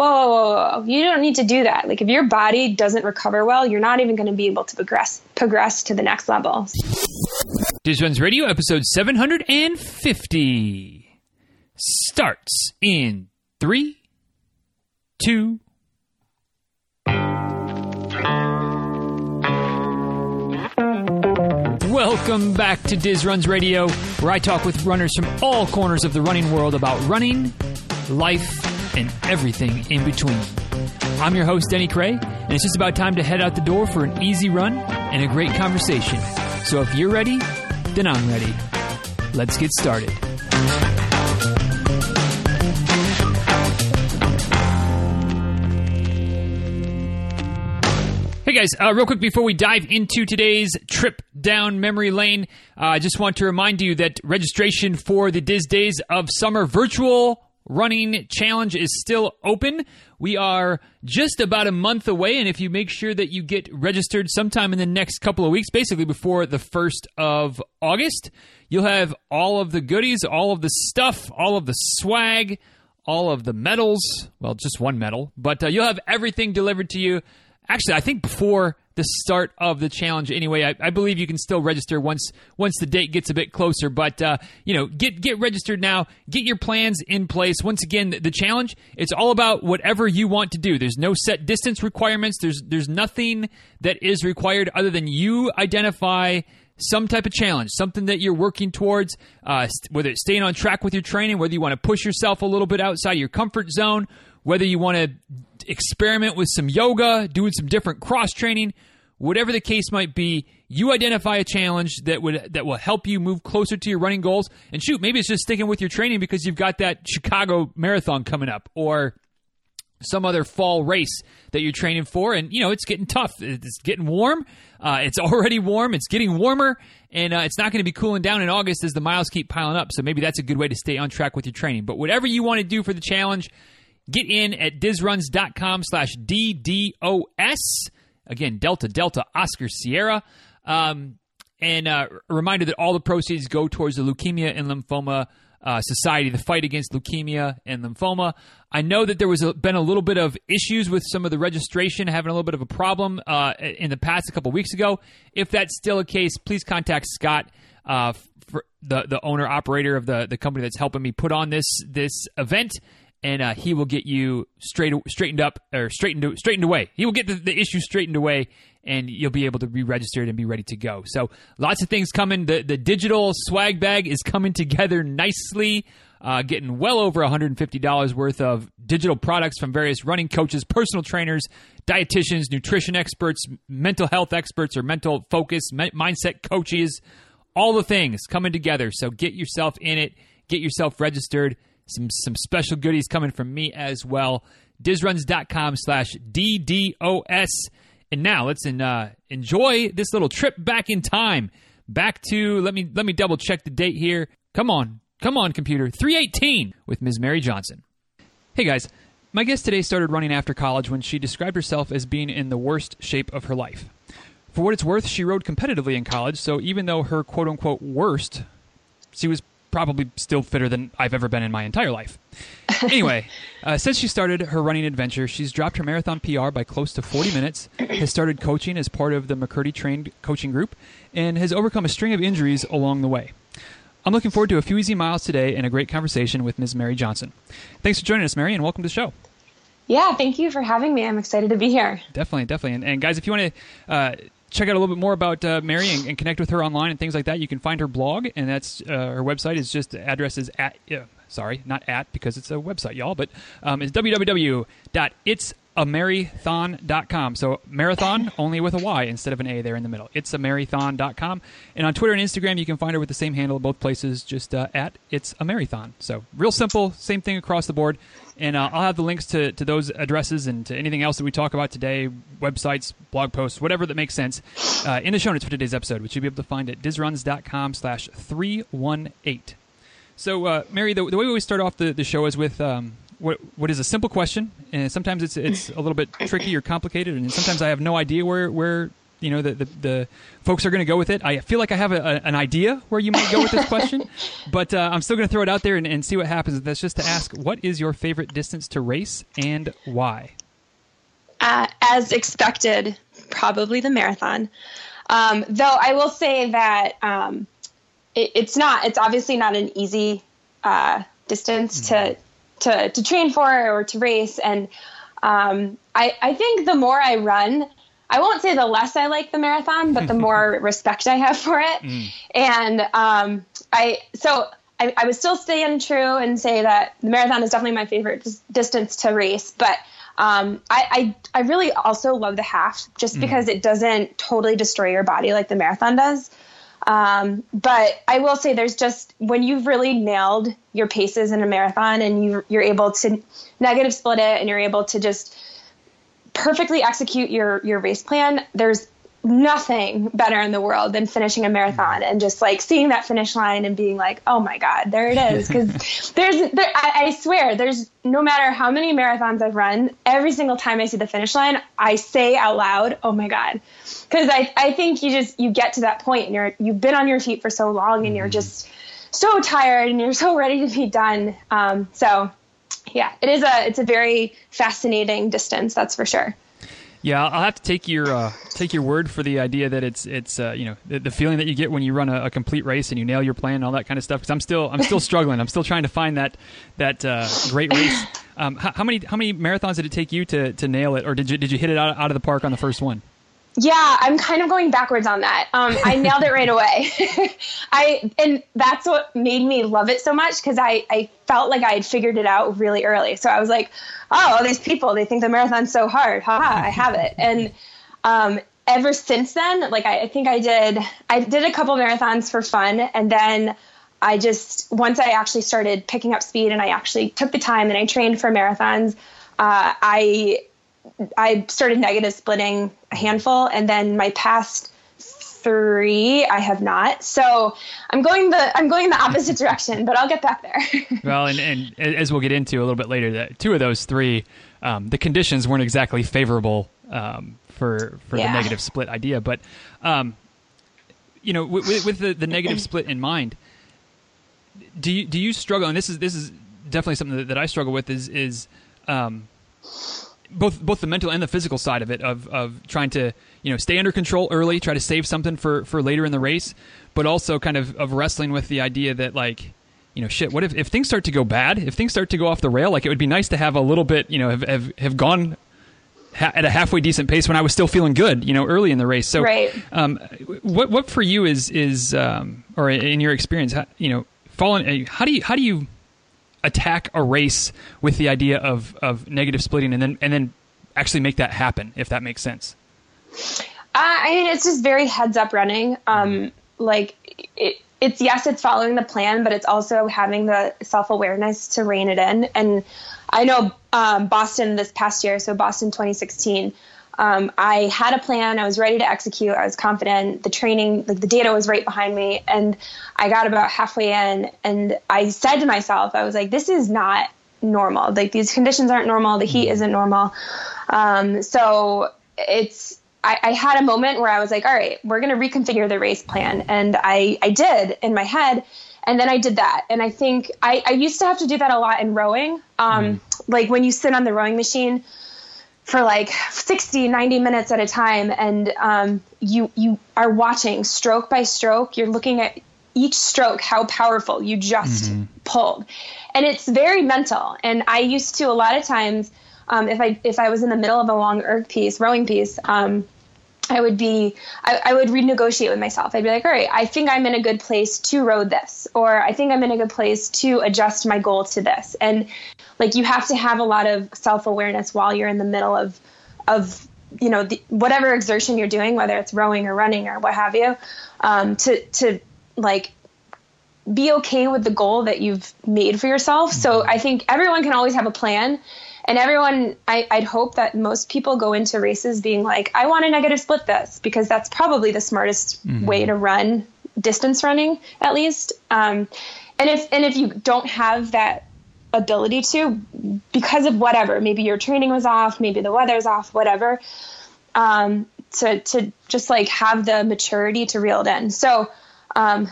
whoa, whoa, whoa, you don't need to do that. Like if your body doesn't recover well, you're not even going to be able to progress progress to the next level. Diz Runs Radio, episode 750 starts in three, two. Welcome back to Diz Runs Radio, where I talk with runners from all corners of the running world about running, life, and everything in between. I'm your host, Denny Krahe, and it's just about time to head out the door for an easy run and a great conversation. So if you're ready, then I'm ready. Let's get started. Hey guys, uh, real quick before we dive into today's trip down memory lane, uh, I just want to remind you that registration for the Diz Days of Summer virtual running challenge is still open. We are just about a month away, and if you make sure that you get registered sometime in the next couple of weeks, basically before the 1st of August, you'll have all of the goodies, all of the stuff, all of the swag, all of the medals. Well, just one medal, but uh, you'll have everything delivered to you actually, I think before the start of the challenge. Anyway, I, I, believe you can still register once once the date gets a bit closer. But uh, you know, get get registered now. Get your plans in place. Once again, the, challenge it's all about whatever you want to do. There's no set distance requirements. There's there's nothing that is required other than you identify some type of challenge, something that you're working towards, uh, whether it's staying on track with your training, whether you want to push yourself a little bit outside your comfort zone, whether you want to experiment with some yoga, doing some different cross training, whatever the case might be, you identify a challenge that would that will help you move closer to your running goals. And shoot, maybe it's just sticking with your training because you've got that Chicago marathon coming up or some other fall race that you're training for. And you know it's getting tough. It's getting warm. Uh, it's already warm. It's getting warmer. And uh, it's not going to be cooling down in august as the miles keep piling up. So maybe that's a good way to stay on track with your training. But whatever you want to do for the challenge Get in at dizruns.com slash DDOS. Again, Delta, Delta, Oscar, Sierra. Um, and uh, a reminder that all the proceeds go towards the Leukemia and Lymphoma uh, Society, the fight against leukemia and lymphoma. I know that there was a, been a little bit of issues with some of the registration, having a little bit of a problem uh, in the past a couple weeks ago. If that's still a case, please contact Scott, uh, the the owner operator of the the company that's helping me put on this this event and uh, he will get you straight straightened up or straightened straightened away. He will get the, the, issue straightened away, and you'll be able to be registered and be ready to go. So lots of things coming. The the digital swag bag is coming together nicely. Uh, getting well over $150 worth of digital products from various running coaches, personal trainers, dietitians, nutrition experts, mental health experts, or mental focus, mindset coaches, all the things coming together. So get yourself in it, get yourself registered some some special goodies coming from me as well. Dizruns.com slash DDOS. And now let's in, uh, enjoy this little trip back in time. Back to let me let me double check the date here. Come on, come on, computer. 318 with Ms. Mary Johnson. Hey guys, my guest today started running after college when she described herself as being in the worst shape of her life. For what it's worth, she rowed competitively in college, so even though her quote unquote worst, she was probably still fitter than I've ever been in my entire life. Anyway, uh, since she started her running adventure, she's dropped her marathon PR by close to 40 minutes, has started coaching as part of the McKirdy trained coaching group, and has overcome a string of injuries along the way. I'm looking forward to a few easy miles today and a great conversation with Ms. Mary Johnson. Thanks for joining us, Mary, and welcome to the show. Yeah, thank you for having me. I'm excited to be here. Definitely, definitely. And, and guys, if you want to uh, check out a little bit more about uh, Mary and, and, connect with her online and things like that, you can find her blog, and that's uh, her website is just address is at uh, sorry, not at because it's a website, y'all, but um, it's www.its a marython.com. So marathon only with a Y instead of an A there in the middle. It's a marython.com. And on Twitter and Instagram, you can find her with the same handle, both places, just uh, at it's a marathon. So real simple, same thing across the board. And uh, I'll have the links to, to those addresses and to anything else that we talk about today, websites, blog posts, whatever that makes sense, uh, in the show notes for today's episode, which you'll be able to find at dizruns.com slash 318. So, uh, Mary, the, the, way we always start off the, the show is with um, what what is a simple question, and sometimes it's it's a little bit tricky or complicated, and sometimes I have no idea where where you know the the, the folks are going to go with it. I feel like I have a, a, an idea where you might go with this question, but uh, I'm still going to throw it out there and, and see what happens. That's just to ask, what is your favorite distance to race and why? Uh, as expected, probably the marathon. Um, though I will say that um, it, it's not. It's obviously not an easy uh, distance mm-hmm. to to to train for or to race, and um, I I think the more I run, I won't say the less I like the marathon, but the more respect I have for it. Mm. And um, I so I, I would still stay true and say that the marathon is definitely my favorite distance to race, but um, I, I, I really also love the half just mm. because it doesn't totally destroy your body like the marathon does. Um, but I will say there's just when you've really nailed your paces in a marathon and you, you're able to negative split it and you're able to just perfectly execute your your race plan. There's nothing better in the world than finishing a marathon and just like seeing that finish line and being like, oh my God, there it is. Because there's, there, I, I, swear, there's no matter how many marathons I've run, every single time I see the finish line, I say out loud, oh my God. Because I, I think you just, you get to that point and you're, you've been on your feet for so long and you're mm-hmm. just so tired and you're so ready to be done. Um, so yeah, it is a, it's a very fascinating distance. That's for sure. Yeah, I'll have to take your uh, take your word for the idea that it's it's uh, you know the, the, feeling that you get when you run a, a, complete race and you nail your plan and all that kind of stuff. Because I'm still I'm still struggling. I'm still trying to find that that uh, great race. Um, how, how, many how many marathons did it take you to, to nail it, or did you did you hit it out, out of the park on the first one? Yeah, I'm kind of going backwards on that. Um, I nailed it right away. I and that's what made me love it so much because I I felt like I had figured it out really early. So I was like, oh, all these people they think the marathon's so hard. Ha ha, I have it. And um, ever since then, like I, I think I did I did a couple marathons for fun, and then I just once I actually started picking up speed and I actually took the time and I trained for marathons. Uh, I I started negative splitting a handful, and then my past three I have not. So I'm going the I'm going the opposite direction, but I'll get back there. well, and, and as we'll get into a little bit later, that two of those three, um, the conditions weren't exactly favorable um, for for yeah. the negative split idea. But um, you know, with, with the, the negative split in mind, do you do you struggle? And this is this is definitely something that, that I struggle with. Is is um, both both the mental and the physical side of it of of trying to you know stay under control early, try to save something for for later in the race, but also kind of of wrestling with the idea that like you know shit what if, if things start to go bad if things start to go off the rail like it would be nice to have a little bit you know have have, have gone ha- at a halfway decent pace when I was still feeling good you know early in the race so right. um, what what for you is is um, or in your experience how, you know falling how do you how do you attack a race with the idea of, of negative splitting and then and then actually make that happen if that makes sense. Uh, i mean it's just very heads up running. Um, mm-hmm. like it, it's yes it's following the plan but it's also having the self-awareness to rein it in. And i know um, boston this past year so boston 2016 um, I had a plan. I was ready to execute. I was confident. The training, like the data was right behind me. And I got about halfway in and I said to myself, I was like, this is not normal. Like these conditions aren't normal. The heat mm-hmm. isn't normal. Um, so it's, I, I, had a moment where I was like, all right, we're going to reconfigure the race plan. And I, I did in my head. And then I did that. And I think I, I used to have to do that a lot in rowing. Um, mm. Like when you sit on the rowing machine, for like 60 90 minutes at a time and um, you you are watching stroke by stroke. You're looking at each stroke how powerful you just mm-hmm. pulled. And it's very mental. And i used to a lot of times um, if i if i was in the middle of a long erg piece rowing piece um, I would be, I, I, would renegotiate with myself. I'd be like, all right, I think I'm in a good place to row this, or I think I'm in a good place to adjust my goal to this. And like, you have to have a lot of self awareness while you're in the middle of, of, you know, the, whatever exertion you're doing, whether it's rowing or running or what have you, um, to, to like be okay with the goal that you've made for yourself. So I think everyone can always have a plan and everyone I, would hope that most people go into races being like i want to negative split this because that's probably the smartest mm-hmm. way to run distance running at least um, and if and if you don't have that ability to because of whatever maybe your training was off maybe the weather's off whatever um, to to just like have the maturity to reel it in. So, um,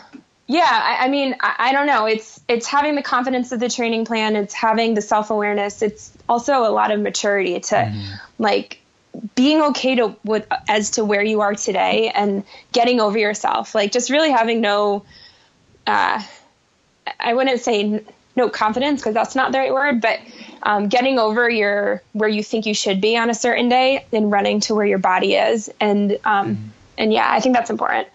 yeah, I, I mean, I, I, don't know. It's it's having the confidence of the training plan. It's having the self awareness. It's also a lot of maturity to mm. like being okay to with as to where you are today and getting over yourself. Like just really having no, uh, I wouldn't say no confidence because that's not the right word, but um, getting over your where you think you should be on a certain day and running to where your body is and um, mm. and yeah i think that's important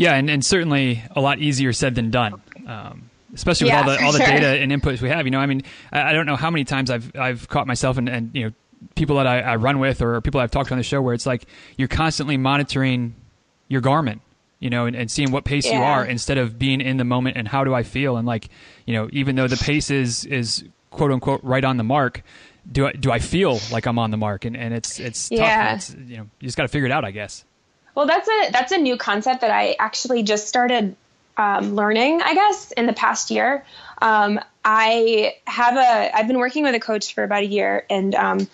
yeah and, and certainly a lot easier said than done um, especially with yeah, all the all the sure. data and inputs we have you know i mean I, I, don't know how many times i've i've caught myself and, and you know people that I, I run with or people i've talked to on the show where it's like you're constantly monitoring your Garmin you know, and, and seeing what pace yeah. you are instead of being in the moment and how do I feel and like, you know, even though the pace is is quote unquote right on the mark, do I do I feel like I'm on the mark? And and it's it's yeah. tough. It's, you know, you just got to figure it out, I guess. Well, that's a that's a new concept that I actually just started um, learning, I guess, in the past year. Um, I have a I've been working with a coach for about a year, and um,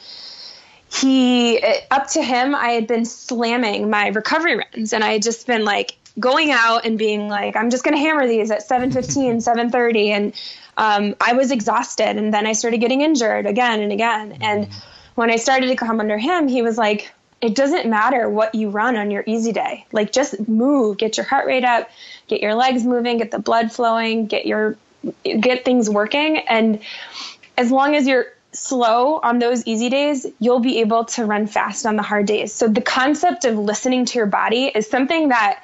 he up to him, I had been slamming my recovery runs, and I had just been like going out and being like, I'm just going to hammer these at 7:15, 7:30, and um, I was exhausted. And then I started getting injured again and again. And when I started to come under him, he was like, it doesn't matter what you run on your easy day. Like just move, get your heart rate up, get your legs moving, get the blood flowing, get your get things working and as long as you're slow on those easy days, you'll be able to run fast on the hard days. So the concept of listening to your body is something that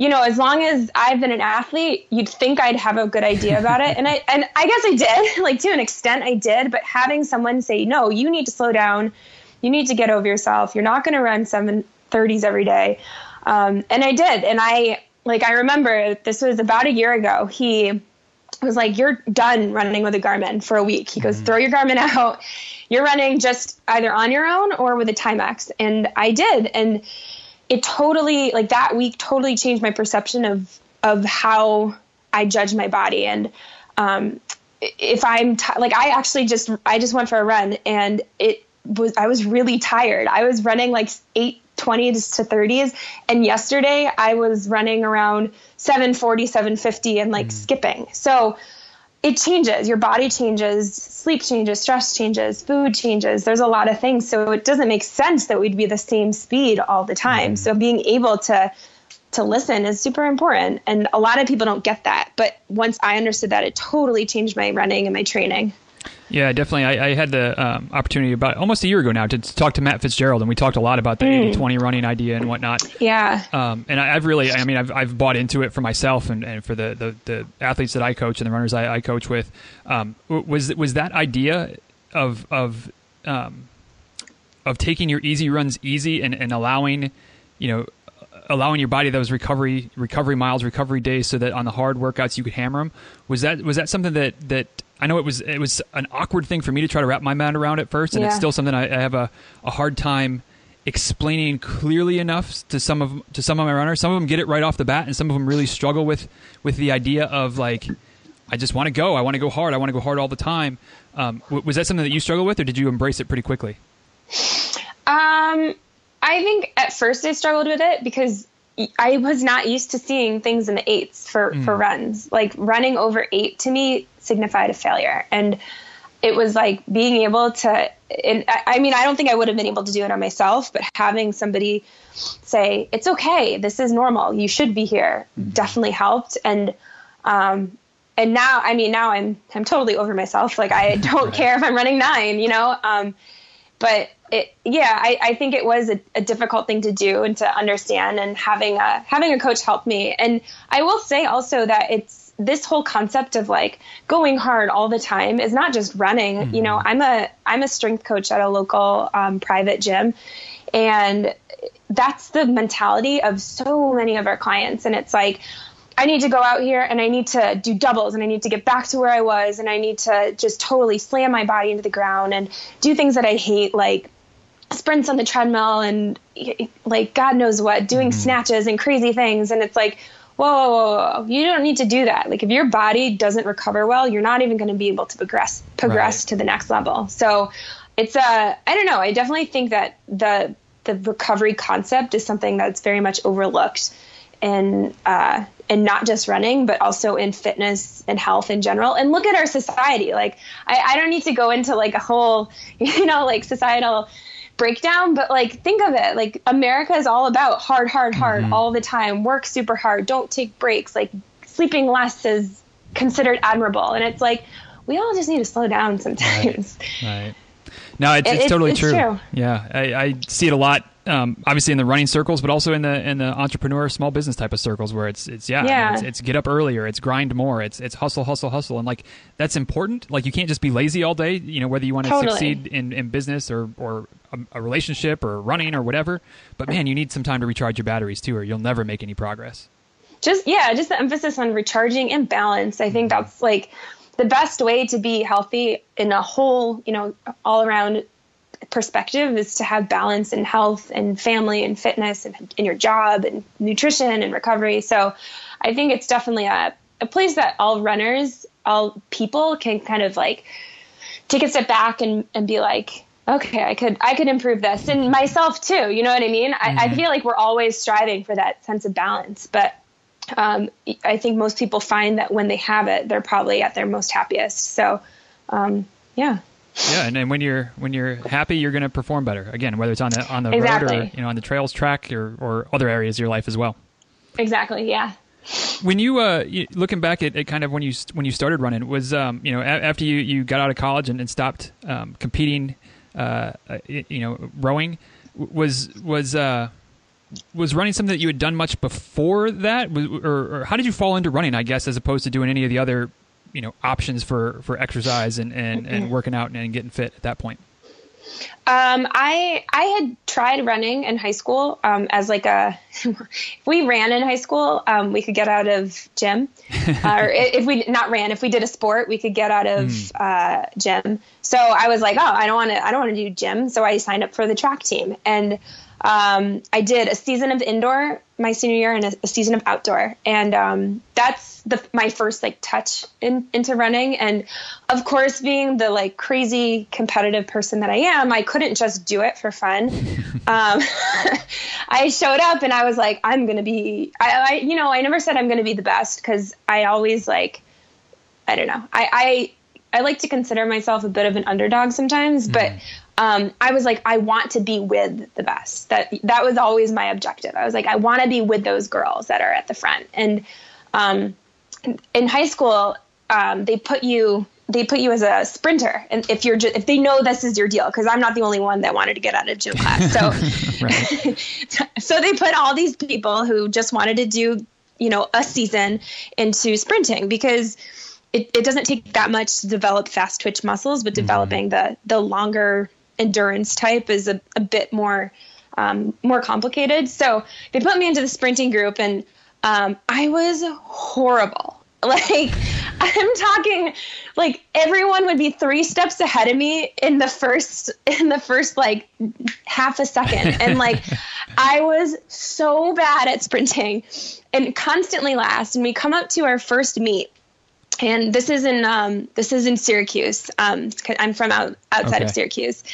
you know, as long as I've been an athlete, you'd think I'd have a good idea about it. And I and I guess I did, like to an extent I did, but having someone say, "No, you need to slow down. You need to get over yourself. You're not going to run 730s every day." Um, and I did. And I like I remember this was about a year ago. He was like, "You're done running with a Garmin for a week." He goes, mm-hmm. "Throw your Garmin out. You're running just either on your own or with a Timex." And I did. And it totally like that week totally changed my perception of of how I judge my body and um, if I'm t- like I actually just I just went for a run and it was I was really tired. I was running like 8 20s to 30s and yesterday I was running around 740 750 and like mm. skipping. So it changes. Your body changes, sleep changes, stress changes, food changes. There's a lot of things. So it doesn't make sense that we'd be the same speed all the time. Mm. So being able to to listen is super important. And a lot of people don't get that. But once I understood that, it totally changed my running and my training. Yeah, definitely. I, I had the um, opportunity about almost a year ago now to talk to Matt Fitzgerald, and we talked a lot about the mm. 80-20 running idea and whatnot. Yeah. Um, and I, have really, I mean, I've, I've bought into it for myself and, and for the, the, the athletes that I coach and the runners I, I coach with. Um, was was that idea of of um, of taking your easy runs easy and, and allowing, you know, allowing your body those recovery recovery miles, recovery days, so that on the hard workouts you could hammer them. Was that was that something that that I know it was it was an awkward thing for me to try to wrap my mind around at first, and yeah. it's still something I, I have a, a hard time explaining clearly enough to some of to some of my runners. Some of them get it right off the bat, and some of them really struggle with with the idea of like, I just want to go, I want to go hard, I want to go hard all the time. Um, was that something that you struggle with, or did you embrace it pretty quickly? Um, I think at first I struggled with it because I was not used to seeing things in the eights for, mm. for runs. Like running over eight to me signified a failure. And it was like being able to, and I mean, I don't think I would have been able to do it on myself, but having somebody say, it's okay, this is normal, you should be here, mm. definitely helped. And, um, and now, I mean, now I'm, I'm totally over myself. Like I don't right. care if I'm running nine, you know? Um, but it, yeah, I, I, think it was a, a, difficult thing to do and to understand, and having a having a coach help me. And I will say also that it's this whole concept of like going hard all the time is not just running. Mm-hmm. You know, I'm a I'm a strength coach at a local um, private gym, and that's the mentality of so many of our clients. And it's like I need to go out here and I need to do doubles and I need to get back to where I was and I need to just totally slam my body into the ground and do things that I hate, like sprints on the treadmill and like God knows what, doing mm-hmm. snatches and crazy things. And it's like, whoa, whoa, whoa, whoa, you don't need to do that. Like if your body doesn't recover well, you're not even going to be able to progress progress right. to the next level. So it's a, uh, I don't know. I definitely think that the the recovery concept is something that's very much overlooked in uh, and not just running, but also in fitness and health in general. And look at our society. Like, I, I don't need to go into like a whole, you know, like societal breakdown, but like, think of it. Like, America is all about hard, hard, hard mm-hmm. all the time. Work super hard. Don't take breaks. Like, sleeping less is considered admirable. And it's like, we all just need to slow down sometimes. Right. right. No, it's, it's, it's totally it's true. true. Yeah, I, I, see it a lot. Um, obviously in the running circles, but also in the in the entrepreneur, small business type of circles, where it's it's yeah, yeah. It's, it's, get up earlier, it's grind more, it's it's hustle, hustle, hustle, and like that's important. Like you can't just be lazy all day. You know, whether you want to totally. succeed in, in business or or a, a relationship or running or whatever. But man, you need some time to recharge your batteries too, or you'll never make any progress just yeah just the emphasis on recharging and balance i think mm-hmm. that's like the best way to be healthy in a whole, you know, all around perspective is to have balance and health and family and fitness and in your job and nutrition and recovery. So I think it's definitely a, a place that all runners, all people can kind of like take a step back and, and be like, okay, I could I could improve this and myself too. You know what I mean? Mm-hmm. I, I mm-hmm. feel like we're always striving for that sense of balance, but um, I think most people find that when they have it, they're probably at their most happiest. So, um, yeah. Yeah, and, and when you're when you're happy, you're going to perform better. Again, whether it's on the on the exactly. road or you know on the trails track or or other areas of your life as well. Exactly. Yeah. When you uh looking back at, at kind of when you when you started running was um you know a- after you you got out of college and, and stopped um, competing uh you know rowing was was uh was running something that you had done much before that, or, or, how did you fall into running? I guess as opposed to doing any of the other, you know, options for for exercise and and, and mm-hmm. working out and getting fit at that point. Um, I I had tried running in high school um, as like a. if we ran in high school, um, we could get out of gym, uh, or if we not ran, if we did a sport, we could get out of mm. uh, gym. So I was like, oh, I don't want to. I don't want to do gym. So I signed up for the track team, and um, I did a season of indoor my senior year and a, a season of outdoor, and um, that's the my first like touch in, into running. And of course, being the like crazy competitive person that I am, I couldn't just do it for fun. um, I showed up and I was like, I'm gonna be, I, I you know, I never said I'm gonna be the best because I always like, I don't know, I, I I like to consider myself a bit of an underdog sometimes, but mm um, I was like, I want to be with the best. That that was always my objective. I was like, I want to be with those girls that are at the front. And um, in high school, um, they put you they put you as a sprinter, and if you're just, if they know this is your deal, because I'm not the only one that wanted to get out of gym class. So so they put all these people who just wanted to do you know a season into sprinting because. It, it doesn't take that much to develop fast twitch muscles, but mm-hmm. developing mm-hmm. the the longer endurance type is a, a bit more um, more complicated. So they put me into the sprinting group, and um, I was horrible. Like I'm talking, like everyone would be three steps ahead of me in the first in the first like half a second, and like I was so bad at sprinting, and constantly last. And we come up to our first meet, and this is in um, this is in Syracuse. Um, I'm from out, outside okay. of Syracuse,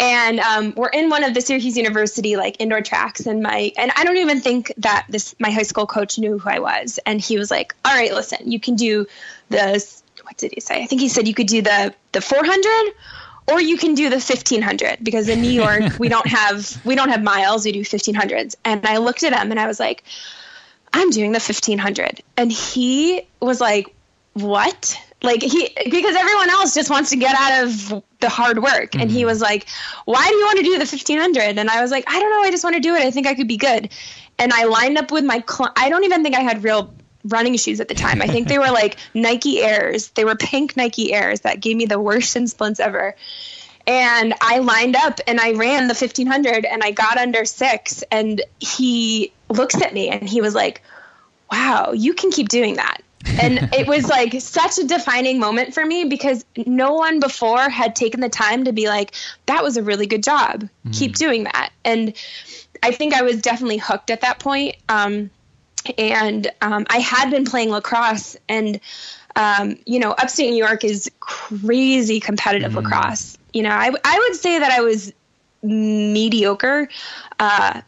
and um, we're in one of the Syracuse University like indoor tracks. And my and I don't even think that this my high school coach knew who I was. And he was like, "All right, listen, you can do the what did he say? I think he said you could do the the 400." Or you can do the 1500 because in New York we don't have we don't have miles we do 1500s and I looked at him and I was like I'm doing the 1500 and he was like what? Like he because everyone else just wants to get out of the hard work mm-hmm. and he mm-hmm. was like, "Why do you want to do the 1500?" And I was like, "I don't know, I just want to do it. I think I could be good." And I lined up with my cl- I don't even think I had real running shoes at the time. I think they were like Nike Airs. They were pink Nike Airs that gave me the worst shin splints ever. And I lined up and I ran the 1500 and I got under 6 and he looks at me and he was like, "Wow, you can keep doing that." And it was like such a defining moment for me because no one before had taken the time to be like that was a really good job mm. keep doing that and i think i was definitely hooked at that point um, and um, i had been playing lacrosse and um, you know upstate new york is crazy competitive mm. lacrosse you know I, I would say that i was mediocre. Uh,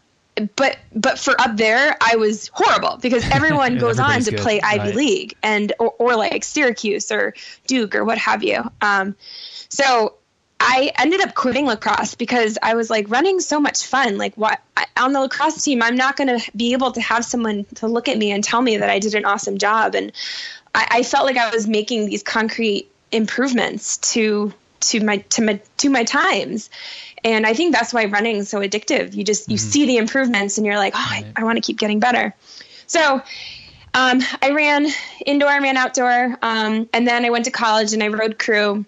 but but for up there, I was horrible because everyone goes on to good. play Ivy Right. League and or, or like Syracuse or Duke or what have you. Um, so I ended up quitting lacrosse because I was like running so much fun. Like what on the lacrosse team, I'm not going to be able to have someone to look at me and tell me that I did an awesome job. And I, I felt like I was making these concrete improvements to to my to my to my times. And I think that's why running is so addictive. You just you see the improvements and you're like, oh, I, I want to keep getting better. So um, I ran indoor, I ran outdoor, um, and then I went to college and I rowed crew,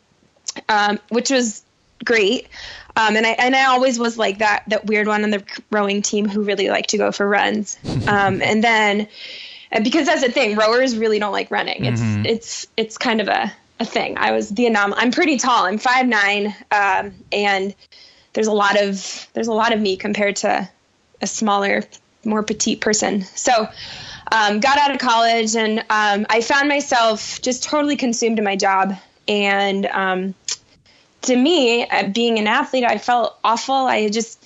um, which was great. Um, and I and I always was like that that weird one on the rowing team who really liked to go for runs. Um, and then because that's the thing, rowers really don't like running. It's it's it's kind of a, a thing. I was the anomaly. I'm pretty tall. I'm five nine, um, and there's a lot of there's a lot of me compared to a smaller, more petite person. So um, got out of college and um, I found myself just totally consumed in my job. And um, to me, uh, being an athlete, I felt awful. I just,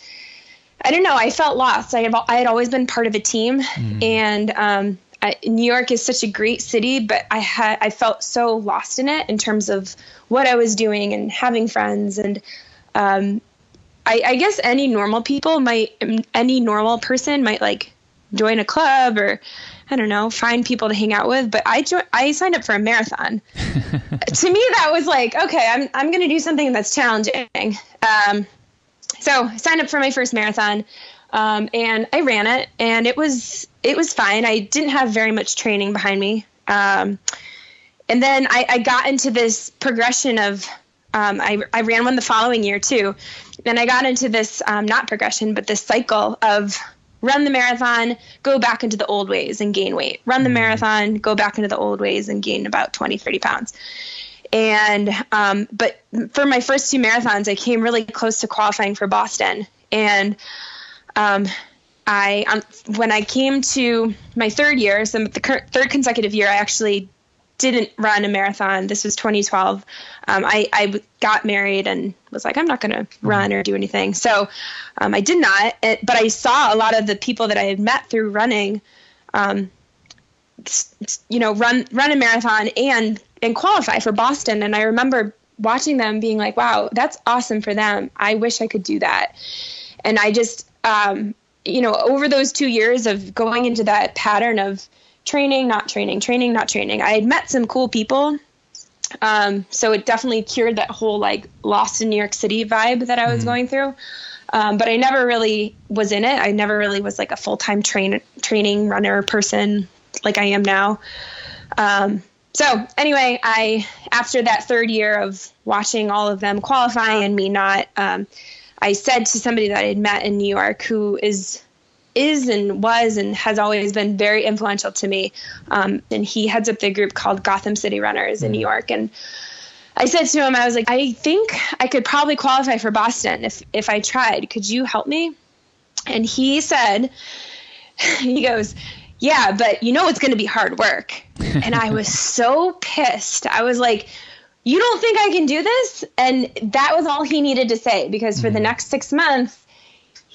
I don't know, I felt lost. I, have, I had always been part of a team. And um, I, New York is such a great city, but I had I felt so lost in it in terms of what I was doing and having friends and um, I, I guess any normal people might, any normal person might like join a club or I don't know, find people to hang out with. But I jo- I signed up for a marathon. to me, that was like, okay, I'm I'm going to do something that's challenging. Um, so I signed up for my first marathon, um, and I ran it, and it was it was fine. I didn't have very much training behind me. Um, and then I, I got into this progression of um, I, I ran one the following year too. And I got into this, um, not progression, but this cycle of run the marathon, go back into the old ways and gain weight. Run the marathon, go back into the old ways and gain about 20, 30 pounds. And, um, but for my first two marathons, I came really close to qualifying for Boston. And, um, I, um, when I came to my third year, so the cur- third consecutive year, I actually didn't run a marathon. This was 2012. Um, I, I got married and was like, I'm not going to run or do anything. So um, I did not. It, but I saw a lot of the people that I had met through running, um, you know, run run a marathon and and qualify for Boston. And I remember watching them being like, wow, that's awesome for them. I wish I could do that. And I just, um, you know, over those two years of going into that pattern of training, not training, training, not training, I had met some cool people. Um, so it definitely cured that whole like lost in New York City vibe that I was going through. Um, but I never really was in it. I never really was like a full time train training runner person like I am now. Um, so anyway, I after that third year of watching all of them qualify and me not, um, I said to somebody that I had met in New York who is is and was and has always been very influential to me. Um, and he heads up the group called Gotham City Runners in New York. And I said to him, I was like, I think I could probably qualify for Boston if if I tried. Could you help me? And he said, he goes, yeah, but you know it's going to be hard work. and I was so pissed. I was like, you don't think I can do this? And that was all he needed to say because for the next six months,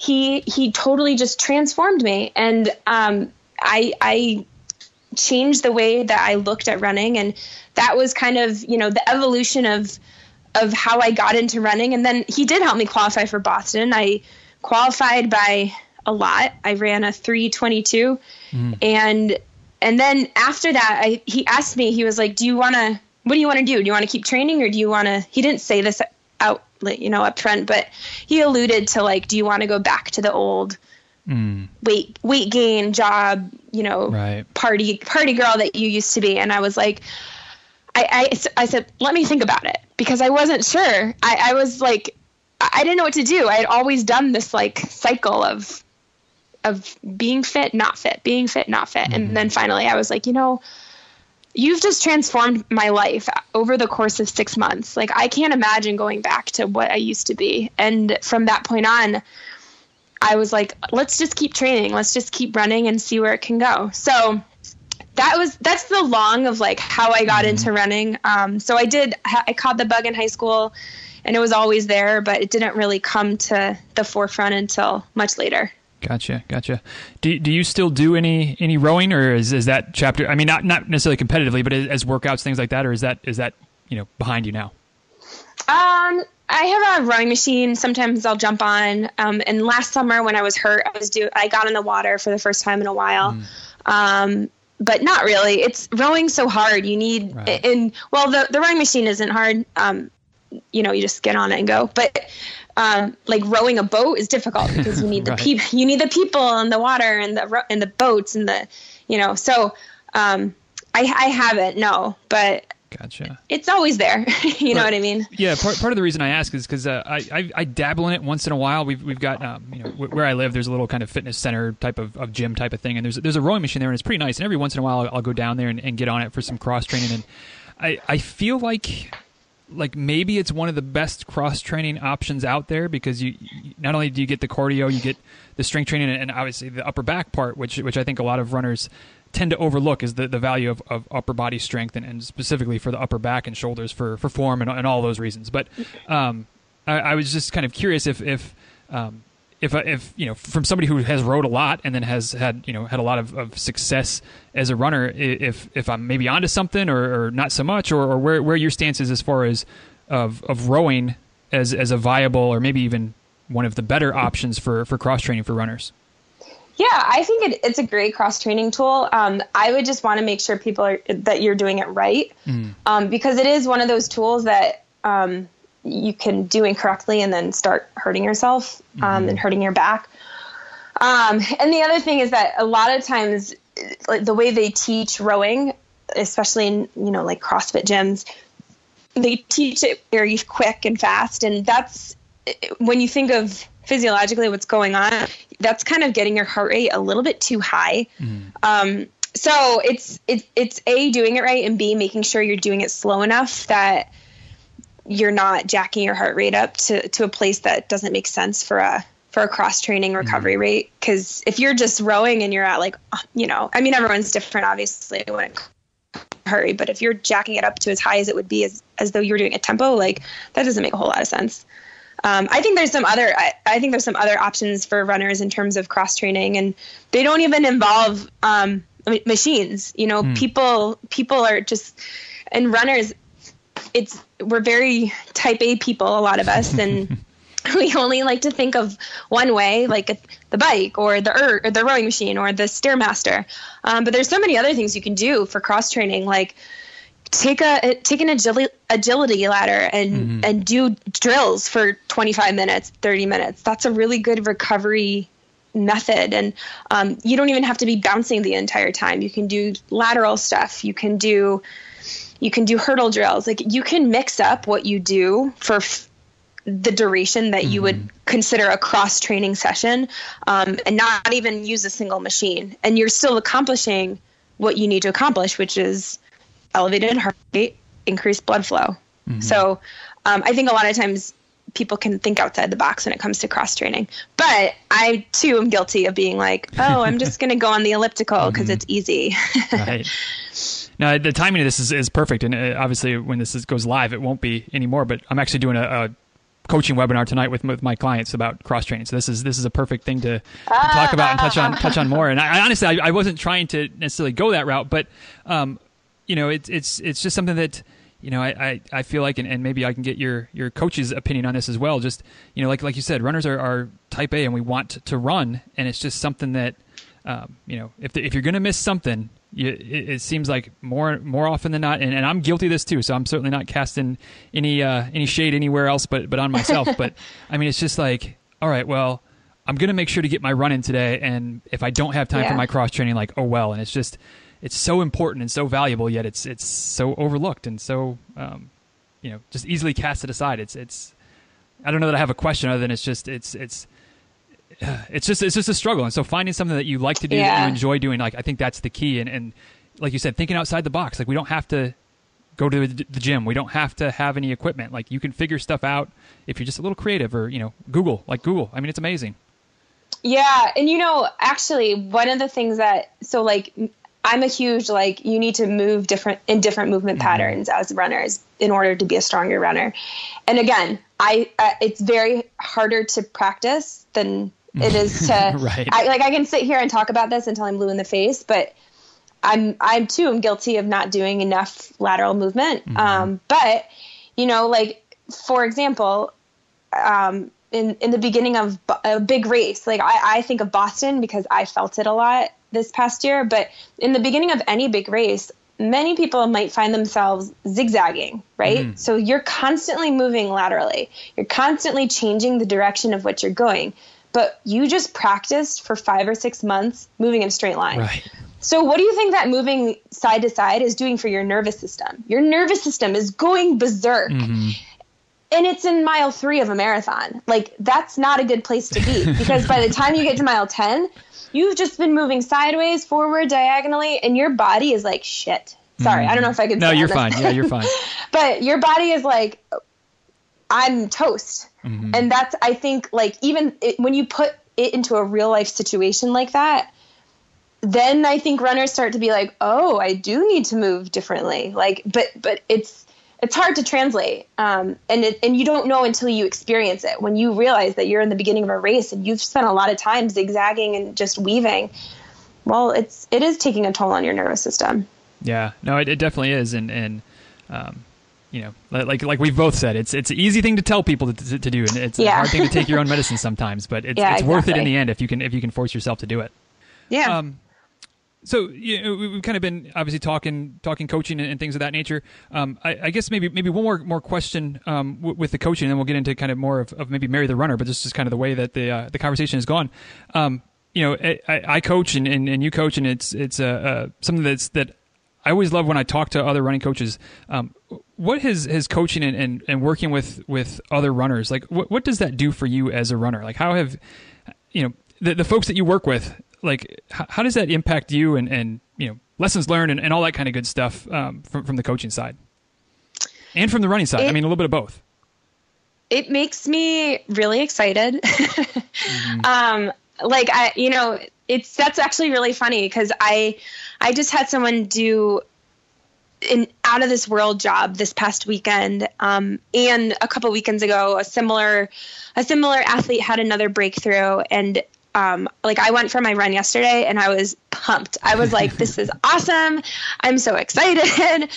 he he totally just transformed me, and um, I I changed the way that I looked at running, and that was kind of you know the evolution of of how I got into running. And then he did help me qualify for Boston. I qualified by a lot. I ran a 322 and and then after that I he asked me he was like, "Do you want to what do you want to do? Do you want to keep training or do you want to He didn't say this you know up front, but he alluded to like, "Do you want to go back to the old mm. weight weight gain job, you know, Right. party party girl that you used to be?" And I was like I, I, I said, let me think about it because I wasn't sure. I, I was like, I I didn't know what to do. I had always done this like cycle of, of being fit, not fit, being fit, not fit. And mm-hmm. then finally I was like, you know, you've just transformed my life over the course of six months. Like I can't imagine going back to what I used to be. And from that point on, I was like, let's just keep training. Let's just keep running and see where it can go. So that was that's the long of like how I got into running. Um, so I did I caught the bug in high school, and it was always there, but it didn't really come to the forefront until much later. Gotcha, gotcha. Do do you still do any any rowing, or is is that chapter? I mean, not not necessarily competitively, but as workouts, things like that, or is that is that you know behind you now? Um, I have a rowing machine. Sometimes I'll jump on. Um, and last summer when I was hurt, I was do I got in the water for the first time in a while. Mm. Um, but not really. It's rowing so hard. You need right. and well, the the rowing machine isn't hard. Um, you know, you just get on it and go. But um, like rowing a boat is difficult because you need the people, you need the people in the water and the and the boats and the, you know. So um, I, I haven't no, but Gotcha. It's always there. you know what I mean? Yeah. Part, part of the reason I ask is because uh, I, I, I dabble in it once in a while. We've we've got um, you know where I live. There's a little kind of fitness center type of, of gym type of thing, and there's there's a rowing machine there, and it's pretty nice. And every once in a while, I'll, I'll go down there and, and, get on it for some cross training. And I I feel like like maybe it's one of the best cross training options out there because you not only do you get the cardio, you get the strength training, and obviously the upper back part, which which I think a lot of runners tend to overlook is the, the value of, of upper body strength and, and specifically for the upper back and shoulders for, for form and, and all those reasons. But um, I, I, was just kind of curious if if um, if if you know from somebody who has rowed a lot and then has had you know had a lot of, of success as a runner, if if I'm maybe onto something or, or not so much, or, or where where your stance is as far as of of rowing as as a viable or maybe even one of the better options for for cross training for runners. Yeah, I think it, it's a great cross training tool. Um, I would just want to make sure people are that you're doing it right, mm. um, because it is one of those tools that um, you can do incorrectly and then start hurting yourself mm. and hurting your back. Um, and the other thing is that a lot of times, like the way they teach rowing, especially in you know like CrossFit gyms, they teach it very quick and fast, and that's when you think of physiologically what's going on, that's kind of getting your heart rate a little bit too high. Mm. Um, so it's it's it's a doing it right and b making sure you're doing it slow enough that you're not jacking your heart rate up to to a place that doesn't make sense for a for a cross training recovery mm. rate because if you're just rowing and you're at like you know i mean everyone's different obviously when it hurry but if you're jacking it up to as high as it would be as, as though you're doing a tempo like that doesn't make a whole lot of sense um, I think there's some other I, I, think there's some other options for runners in terms of cross training, and they don't even involve um, machines. You know, mm. people people are just and runners. It's we're very type A people, a lot of us, and we only like to think of one way, like the bike or the er, or the rowing machine or the stairmaster. Um, but there's so many other things you can do for cross training, like take a take an agility agility ladder and mm-hmm. and do drills for 25 minutes 30 minutes that's a really good recovery method and um, you don't even have to be bouncing the entire time you can do lateral stuff you can do you can do hurdle drills like you can mix up what you do for f- the duration that mm-hmm. you would mm-hmm. consider a cross training session um, and not even use a single machine and you're still accomplishing what you need to accomplish which is elevated heart rate, increased blood flow. Mm-hmm. So um, I think a lot of times people can think outside the box when it comes to cross training. But I too am guilty of being like, oh, I'm just going to go on the elliptical because mm-hmm. it's easy. right. Now the timing of this is, is perfect, and uh, obviously when this is, goes live, it won't be anymore. But I'm actually doing a, a coaching webinar tonight with, with my clients about cross training. So this is this is a perfect thing to, to talk about and touch on touch on more. And I, I honestly I, I, wasn't trying to necessarily go that route, but um, you know, it's it's it's just something that you know I, I, I feel like, and, and maybe I can get your your coach's opinion on this as well. Just you know, like like you said, runners are, are type A, and we want to run, and it's just something that um, you know, if the, if you're going to miss something, you, it, it, seems like more more often than not, and, and, I'm guilty of this too. So I'm certainly not casting any uh, any shade anywhere else, but but on myself. but I mean, it's just like, all right, well, I'm going to make sure to get my run in today, and if I don't have time yeah. for my cross training, like oh well, and it's just it's so important and so valuable, yet it's it's so overlooked and so um, you know just easily casted aside. It's it's I don't know that I have a question other than it's just it's it's it's just it's just a struggle. And so finding something that you like to do yeah. that you enjoy doing, like I think that's the key. And and like you said, thinking outside the box. Like we don't have to go to the gym. We don't have to have any equipment. Like you can figure stuff out if you're just a little creative or you know Google like Google. I mean, it's amazing. Yeah, and you know, actually, one of the things that so like I'm a huge like you need to move different in different movement mm-hmm. patterns as runners in order to be a stronger runner. And again, I uh, it's very harder to practice than it is to right. I, like I can sit here and talk about this until I'm blue in the face, but I'm I'm too am guilty of not doing enough lateral movement. Mm-hmm. Um, but you know, like for example, um, in in the beginning of a big race, like I, I think of Boston because I felt it a lot this past year. But in the beginning of any big race, many people might find themselves zigzagging, right? Mm-hmm. So you're constantly moving laterally. You're constantly changing the direction of what you're going. But you just practiced for five or six months moving in a straight line. Right. So, what do you think that moving side to side is doing for your nervous system? Your nervous system is going berserk. Mm-hmm. And it's in mile three of a marathon. Like, that's not a good place to be because by the time you get to mile 10, you've just been moving sideways, forward, diagonally, and your body is like, shit. Sorry, mm-hmm. I don't know if I could. No, you're fine. Yeah, you're fine. but your body is like, I'm toast. Mm-hmm. And that's, I think, like, even it, when you put it into a real life situation like that, then I think runners start to be like, oh, I do need to move differently. Like, but but it's it's hard to translate, um, and it, and you don't know until you experience it. When you realize that you're in the beginning of a race and you've spent a lot of time zigzagging and just weaving, well, it's it is taking a toll on your nervous system. Yeah, no, it, it definitely is, and and um, you know, like like we've both said, it's it's an easy thing to tell people to, to, to do, and it's yeah. a hard thing to take your own medicine sometimes. But it's, yeah, it's exactly. worth it in the end if you can if you can force yourself to do it. Yeah. Um, so you know, we've kind of been obviously talking talking coaching and, things of that nature. Um, I, I, guess maybe maybe one more more question um, w- with the coaching, and then we'll get into kind of more of, of maybe Mary the runner. But this is kind of the way that the uh, the conversation has gone. Um, you know, I, I coach and, and, and, you coach, and it's it's uh, uh, something that's that I always love when I talk to other running coaches. Um, what has his coaching and, and, and working with with other runners like? What what does that do for you as a runner? Like, how have you know the, the folks that you work with like how, how, does that impact you and, and you know lessons learned and, and all that kind of good stuff um, from, from the coaching side and from the running side it, i mean a little bit of both it makes me really excited mm-hmm. um, like i you know it's that's actually really funny because i i just had someone do an out of this world job this past weekend um, and a couple weekends ago a similar a similar athlete had another breakthrough and um, like I went for my run yesterday and I was pumped. I was like, this is awesome. I'm so excited.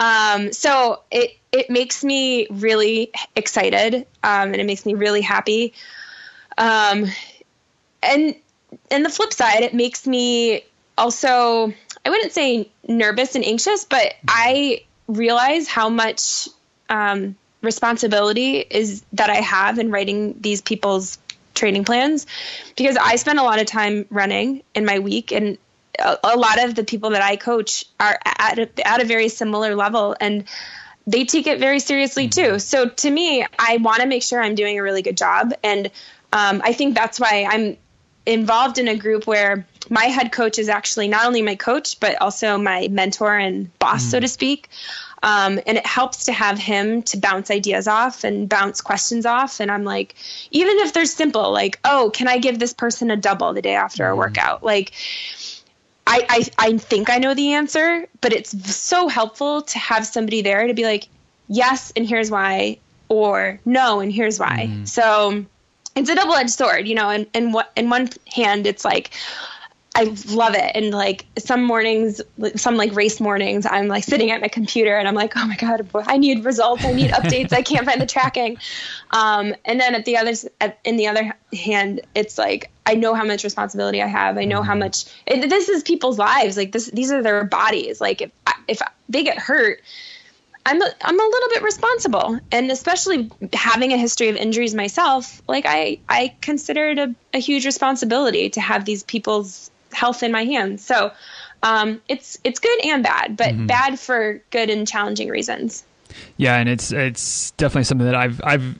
Um, so it, it makes me really excited. Um, and it makes me really happy. Um, and, and the flip side, it makes me also, I wouldn't say nervous and anxious, but I realize how much, um, responsibility is that I have in writing these people's training plans because I spend a lot of time running in my week and a, a lot of the people that I coach are at a, at a very similar level and they take it very seriously mm-hmm. too. So to me, I want to make sure I'm doing a really good job. And um, I think that's why I'm involved in a group where my head coach is actually not only my coach, but also my mentor and boss, mm. so to speak. Um, and it helps to have him to bounce ideas off and bounce questions off. And I'm like, even if they're simple, like, oh, can I give this person a double the day after mm. a workout? Like, I, I, I think I know the answer, but it's so helpful to have somebody there to be like, yes, and here's why, or no, and here's why. Mm. So it's a double edged sword, you know, and, and what, in one hand, it's like, I love it. And like some mornings, some like race mornings, I'm like sitting at my computer and I'm like, oh my God, I need results. I need updates. I can't find the tracking. Um, and then at the other, at, in the other hand, it's like, I know how much responsibility I have. I know how mm-hmm. much it, this is people's lives. Like this, these are their bodies. Like if, if they get hurt, I'm a, I'm a little bit responsible, and especially having a history of injuries myself, like I I consider it a, a huge responsibility to have these people's health in my hands. So um, it's it's good and bad, but mm-hmm. bad for good and challenging reasons. Yeah, and it's it's definitely something that I've I've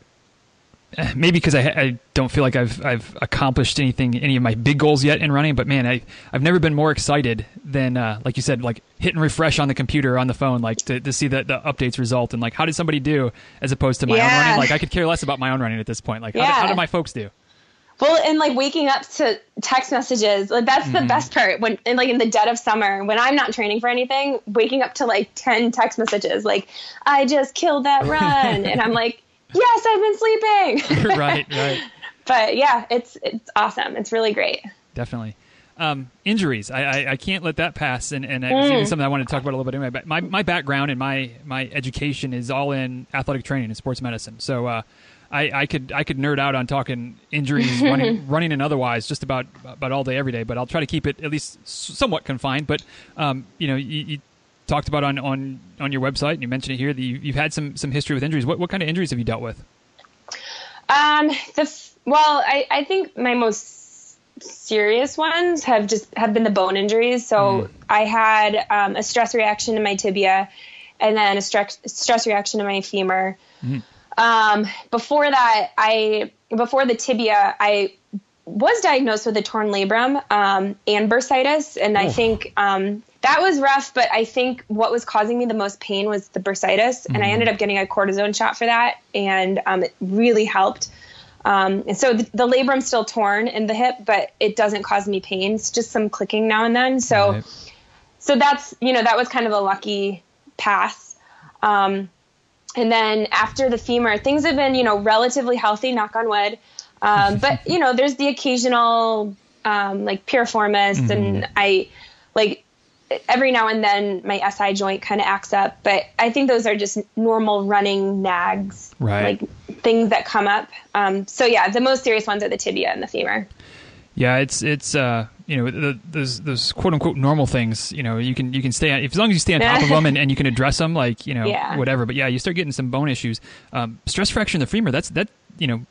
maybe because I, I don't feel like I've I've accomplished anything any of my big goals yet in running, but man, I I've never been more excited than uh, like you said, like hitting refresh on the computer on the phone, like to, to see the, the updates result and like how did somebody do as opposed to my yeah. own running. Like I could care less about my own running at this point. Like how, yeah. did, how did my folks do? Well, and like waking up to text messages, like that's the best part when, and like in the dead of summer, when I'm not training for anything, waking up to like 10 text messages, like, I just killed that run. and I'm like, yes, I've been sleeping. right, right. But yeah, it's, it's awesome. It's really great. Definitely. Um, injuries. I, I, I, can't let that pass, and, and it's something I wanted to talk about a little bit anyway. But my, my background and my, my education is all in athletic training and sports medicine. So uh, I, I could I could nerd out on talking injuries, running, running and otherwise, just about about all day, every day. But I'll try to keep it at least somewhat confined. But um, you know, you, you, talked about on, on on your website, and you mentioned it here that you, have had some some history with injuries. What what kind of injuries have you dealt with? Um, the well, I I think my most serious ones have just have been the bone injuries. So mm. I had um, a stress reaction in my tibia, and then a stress stress reaction in my femur. Mm. Um, before that, I before the tibia, I was diagnosed with a torn labrum um, and bursitis, and oh. I think um, that was rough. But I think what was causing me the most pain was the bursitis, mm. and I mm. ended up getting a cortisone shot for that, and um, it really helped. Um, and so the, the labrum's still torn in the hip, but it doesn't cause me pain. It's just some clicking now and then. So, right. so that's you know that was kind of a lucky pass. Um, and then after the femur, things have been you know relatively healthy, knock on wood. Um, but you know, there's the occasional um, like piriformis, mm-hmm. and I like every now and then my SI joint kind of acts up, but I think those are just normal running nags, right. like things that come up. Um, so yeah, the most serious ones are the tibia and the femur. Yeah, it's it's uh you know the, those those quote unquote normal things. You know you can you can stay on, as long as you stay on top of them and, and you can address them like you know yeah. whatever. But yeah, you start getting some bone issues. Um, stress fracture in the femur. That's that you know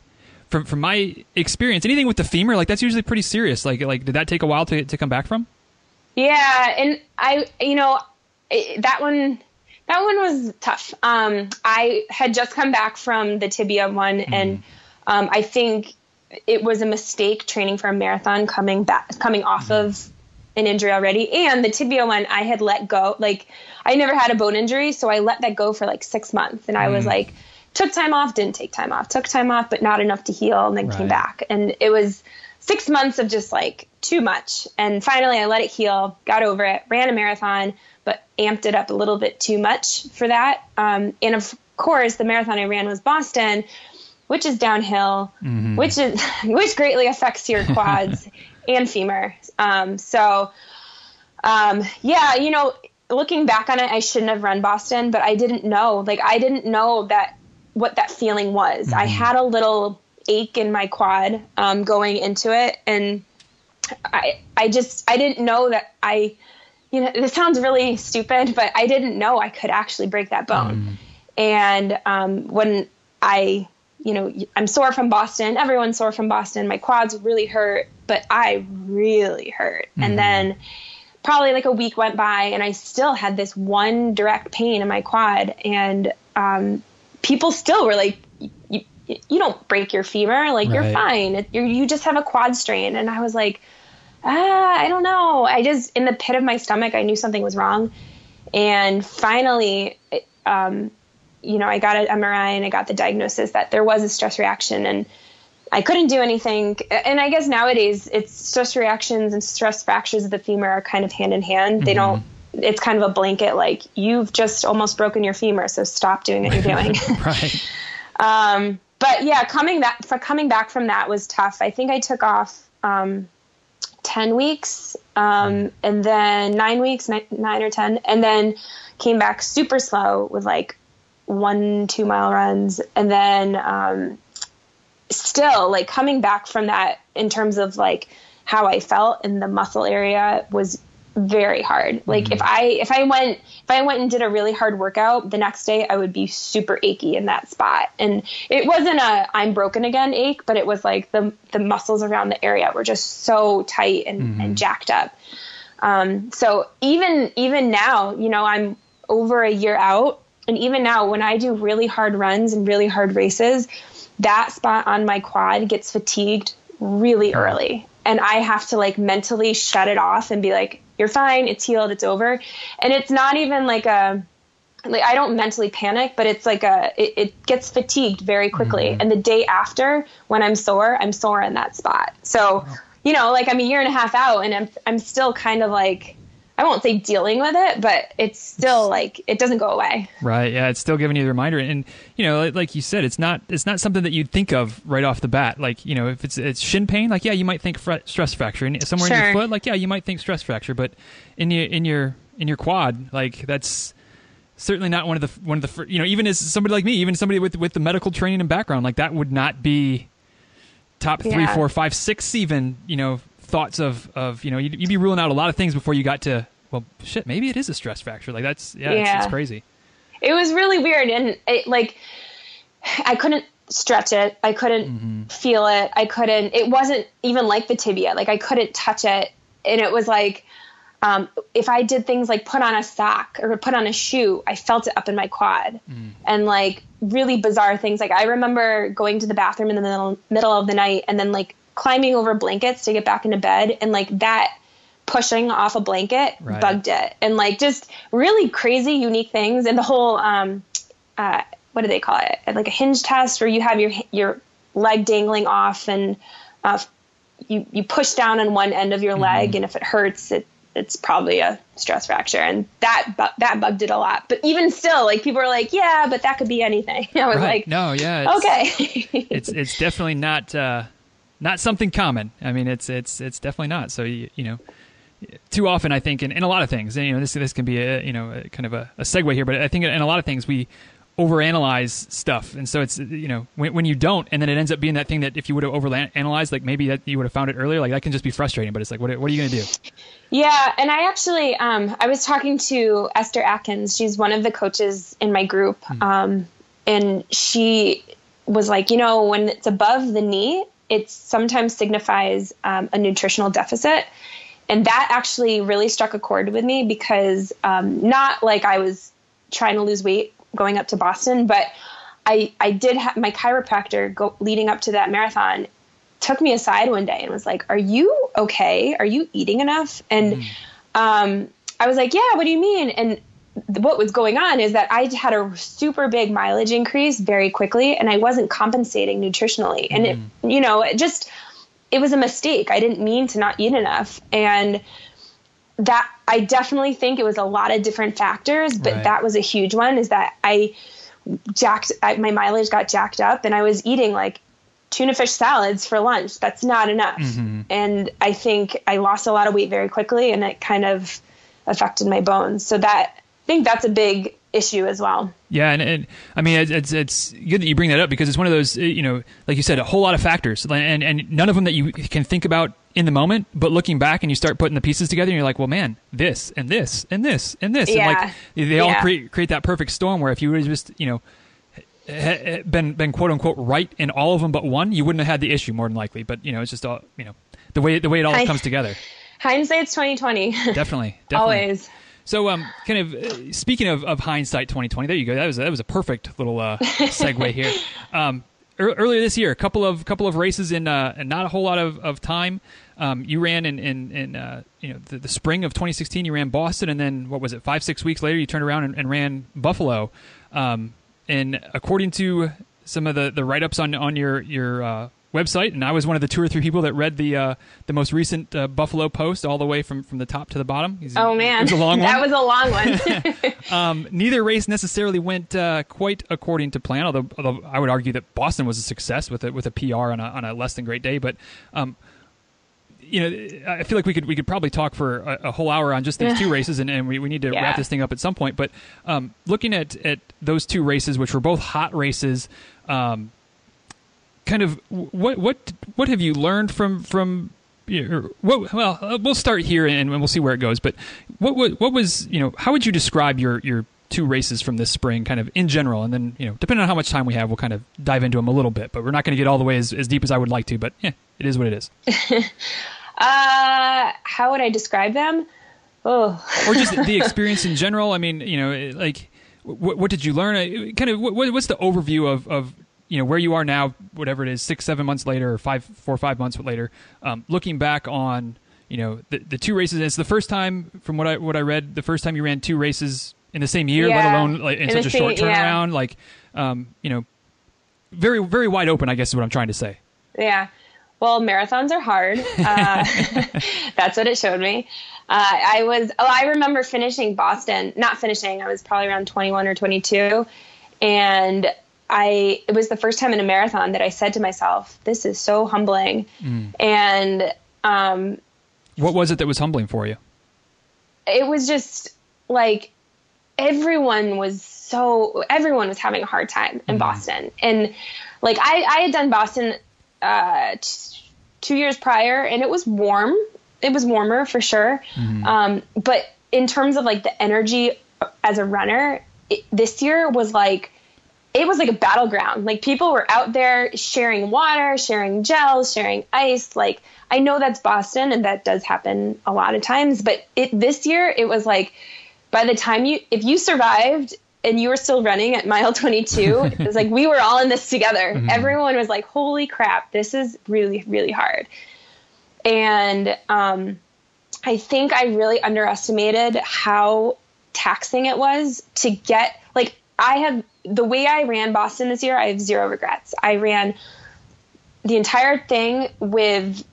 from from my experience, anything with the femur like that's usually pretty serious. Like like did that take a while to to come back from? Yeah, and I you know that one that one was tough. Um, I had just come back from the tibia one, mm-hmm. and um, I think it was a mistake training for a marathon coming back, coming off mm-hmm. of an injury already. And the tibia one, I had let go. Like I never had a bone injury, so I let that go for like six months, and mm-hmm. I was mm-hmm. like, took time off, didn't take time off, took time off, but not enough to heal, and then right. came back, and it was six months of just like too much. And finally, I let it heal, got over it, ran a marathon, but amped it up a little bit too much for that. Um, and of course, the marathon I ran was Boston, which is downhill, mm-hmm. which is which greatly affects your quads and femur. Um, so, um, yeah, you know, looking back on it, I shouldn't have run Boston, but I didn't know. Like, I didn't know that what that feeling was. Mm-hmm. I had a little ache in my quad um, going into it, and I I just I didn't know that I you know, this sounds really stupid, but I didn't know I could actually break that bone. Mm. And um, when I, you know, I'm sore from Boston, everyone's sore from Boston. My quads really hurt, but I really hurt. Mm. And mm-hmm. then probably like a week went by, and I still had this one direct pain in my quad. And um, people still were like, you, don't break your femur, like right. you're fine. You're, you just have a quad strain. And I was like, ah, I don't know. I just, in the pit of my stomach, I knew something was wrong. And finally, um, you know, I got an MRI and I got the diagnosis that there was a stress reaction and I couldn't do anything. And I guess nowadays it's stress reactions and stress fractures of the femur are kind of hand in hand. Mm-hmm. They don't, it's kind of a blanket like you've just almost broken your femur, so stop doing what you're doing. right. um, but yeah, coming back, for coming back from that was tough. I think I took off, um, 10 weeks um, and then nine weeks, nine, nine, or 10, and then came back super slow with like one, two mile runs. And then um, still, like coming back from that in terms of like how I felt in the muscle area was very hard. Like mm-hmm. if I if I went if I went and did a really hard workout, the next day I would be super achy in that spot. And it wasn't a I'm broken again ache, but it was like the the muscles around the area were just so tight and, mm-hmm. and jacked up. Um, so even even now, you know, I'm over a year out, and even now when I do really hard runs and really hard races, that spot on my quad gets fatigued really early and I have to like mentally shut it off and be like, you're fine, it's healed, it's over. And it's not even like a like I don't mentally panic, but it's like a it, it gets fatigued very quickly. Mm-hmm. And the day after, when I'm sore, I'm sore in that spot. So, you know, like I'm a year and a half out, and I'm I'm still kind of like I won't say dealing with it, but it's still like it doesn't go away. Right. Yeah. It's still giving you the reminder, and you know, like you said, it's not it's not something that you'd think of right off the bat. Like you know, if it's it's shin pain, like yeah, you might think stress fracture, and somewhere sure. in your foot, like yeah, you might think stress fracture, but in your in your in your quad, like that's certainly not one of the one of the you know even as somebody like me, even somebody with with the medical training and background, like that would not be top three, yeah. four, five, six, even you know thoughts of of you know you'd, you'd, be ruling out a lot of things before you got to well shit maybe it is a stress fracture like that's yeah, yeah. It's, it's, crazy it was really weird and it like i couldn't stretch it i couldn't mm-hmm. feel it i couldn't it wasn't even like the tibia like i couldn't touch it and it was like um, if I did things like put on a sock or put on a shoe, I felt it up in my quad, mm. and like really bizarre things. Like I remember going to the bathroom in the middle middle of the night and then like climbing over blankets to get back into bed, and like that pushing off a blanket right. bugged it, and like just really crazy, unique things. And the whole um, uh, what do they call it? Like a hinge test, where you have your your leg dangling off and uh, you you push down on one end of your leg, mm-hmm. and if it hurts, it it's probably a stress fracture and that bu- that bugged it a lot but even still like people are like yeah but that could be anything i was right. like no yeah it's, okay it's it's definitely not uh not something common i mean it's it's it's definitely not so you, you know too often i think in, in a lot of things and you know this this can be a you know a, kind of a, a segue here but i think in a lot of things we overanalyze stuff, and so it's you know when, when you don't, and then it ends up being that thing that if you would have overanalyzed, like maybe that you would have found it earlier, like that can just be frustrating. But it's like, what what are you gonna do? Yeah, and I actually um, I was talking to Esther Atkins. She's one of the coaches in my group, hmm. um, and she was like, you know, when it's above the knee, it sometimes signifies um, a nutritional deficit. And that actually really struck a chord with me because um, not like I was trying to lose weight going up to Boston, but I I did have my chiropractor go leading up to that marathon took me aside one day and was like, "Are you okay? Are you eating enough?" And mm. um, I was like, "Yeah. What do you mean?" And what was going on is that I had a super big mileage increase very quickly, and I wasn't compensating nutritionally, and mm. it you know it just it was a mistake. I didn't mean to not eat enough, and that I definitely think it was a lot of different factors, but right. that was a huge one. Is that I jacked I, my mileage got jacked up, and I was eating like tuna fish salads for lunch. That's not enough, mm-hmm. and I think I lost a lot of weight very quickly, and it kind of affected my bones. So that think that's a big issue as well. Yeah, and, and I mean it's it's good that you bring that up because it's one of those you know like you said a whole lot of factors and and none of them that you can think about in the moment, but looking back and you start putting the pieces together and you're like, well, man, this and this and this and this yeah. and like they all create create that perfect storm where if you would have just you know eh, eh, eh, been been quote unquote right in all of them but one, you wouldn't have had the issue more than likely. But you know it's just all you know the way the way it all I, comes together. Hindsight's twenty twenty. Definitely, definitely. Always. So, um, kind of uh, speaking of, of hindsight, twenty twenty. There you go. That was that was a perfect little uh, segue here. Um, earlier this year, a couple of couple of races in uh, not a whole lot of, of time. Um, you ran in in, in uh, you know the, the, spring of 2016. You ran Boston, and then what was it? Five six weeks later, you turned around and, and ran Buffalo. Um, and according to some of the, the write ups on on your your uh, website, and I was one of the two or three people that read the uh, the most recent uh, Buffalo Post all the way from, from the top to the bottom. He's, oh man, was that was a long one. um, neither race necessarily went uh, quite according to plan, although, although I would argue that Boston was a success with a, with a PR on a, on a less than great day. But um, you know, I feel like we could we could probably talk for a, a whole hour on just these two races, and, and we, we need to yeah. wrap this thing up at some point. But um, looking at at those two races, which were both hot races. Um, kind of what what what have you learned from from what, well, uh, we'll start here and, we'll see where it goes. But what, what what was you know how would you describe your your two races from this spring, kind of in general, and then you know depending on how much time we have, we'll kind of dive into them a little bit. But we're not going to get all the way as, as deep as I would like to. But yeah, it is what it is. uh, how would I describe them? Oh, or just the experience in general. I mean, you know, like what, what did you learn? Uh, kind of what, what's the overview of of you know where you are now, whatever it is, six, seven months later, or five, four, or five months later, um, looking back on you know the the two races. It's the first time, from what I what I read, the first time you ran two races in the same year, Yeah. let alone like in, In such a short same- yeah. turnaround. Like, um, you know, very very wide open. I guess is what I'm trying to say. Yeah. Well, marathons are hard. Uh, that's what it showed me. Uh, I was, oh, I remember finishing Boston, not finishing, I was probably around 21 or 22. And I, it was the first time in a marathon that I said to myself, this is so humbling. And um, What was it that was humbling for you? it was just like everyone was so everyone was having a hard time in Boston, and like I I had done Boston uh, t- two years prior, and it was warm. It was warmer for sure, um, but in terms of like the energy as a runner, it, this year was like it was like a battleground. Like people were out there sharing water, sharing gels, sharing ice. Like I know that's Boston and that does happen a lot of times, but it this year it was like by the time you if you survived and you were still running at mile 22, it was like we were all in this together. Everyone was like, "Holy crap, this is really really hard." And um I think I really underestimated how taxing it was to get like I have the way I ran Boston this year, I have zero regrets. I ran the entire thing with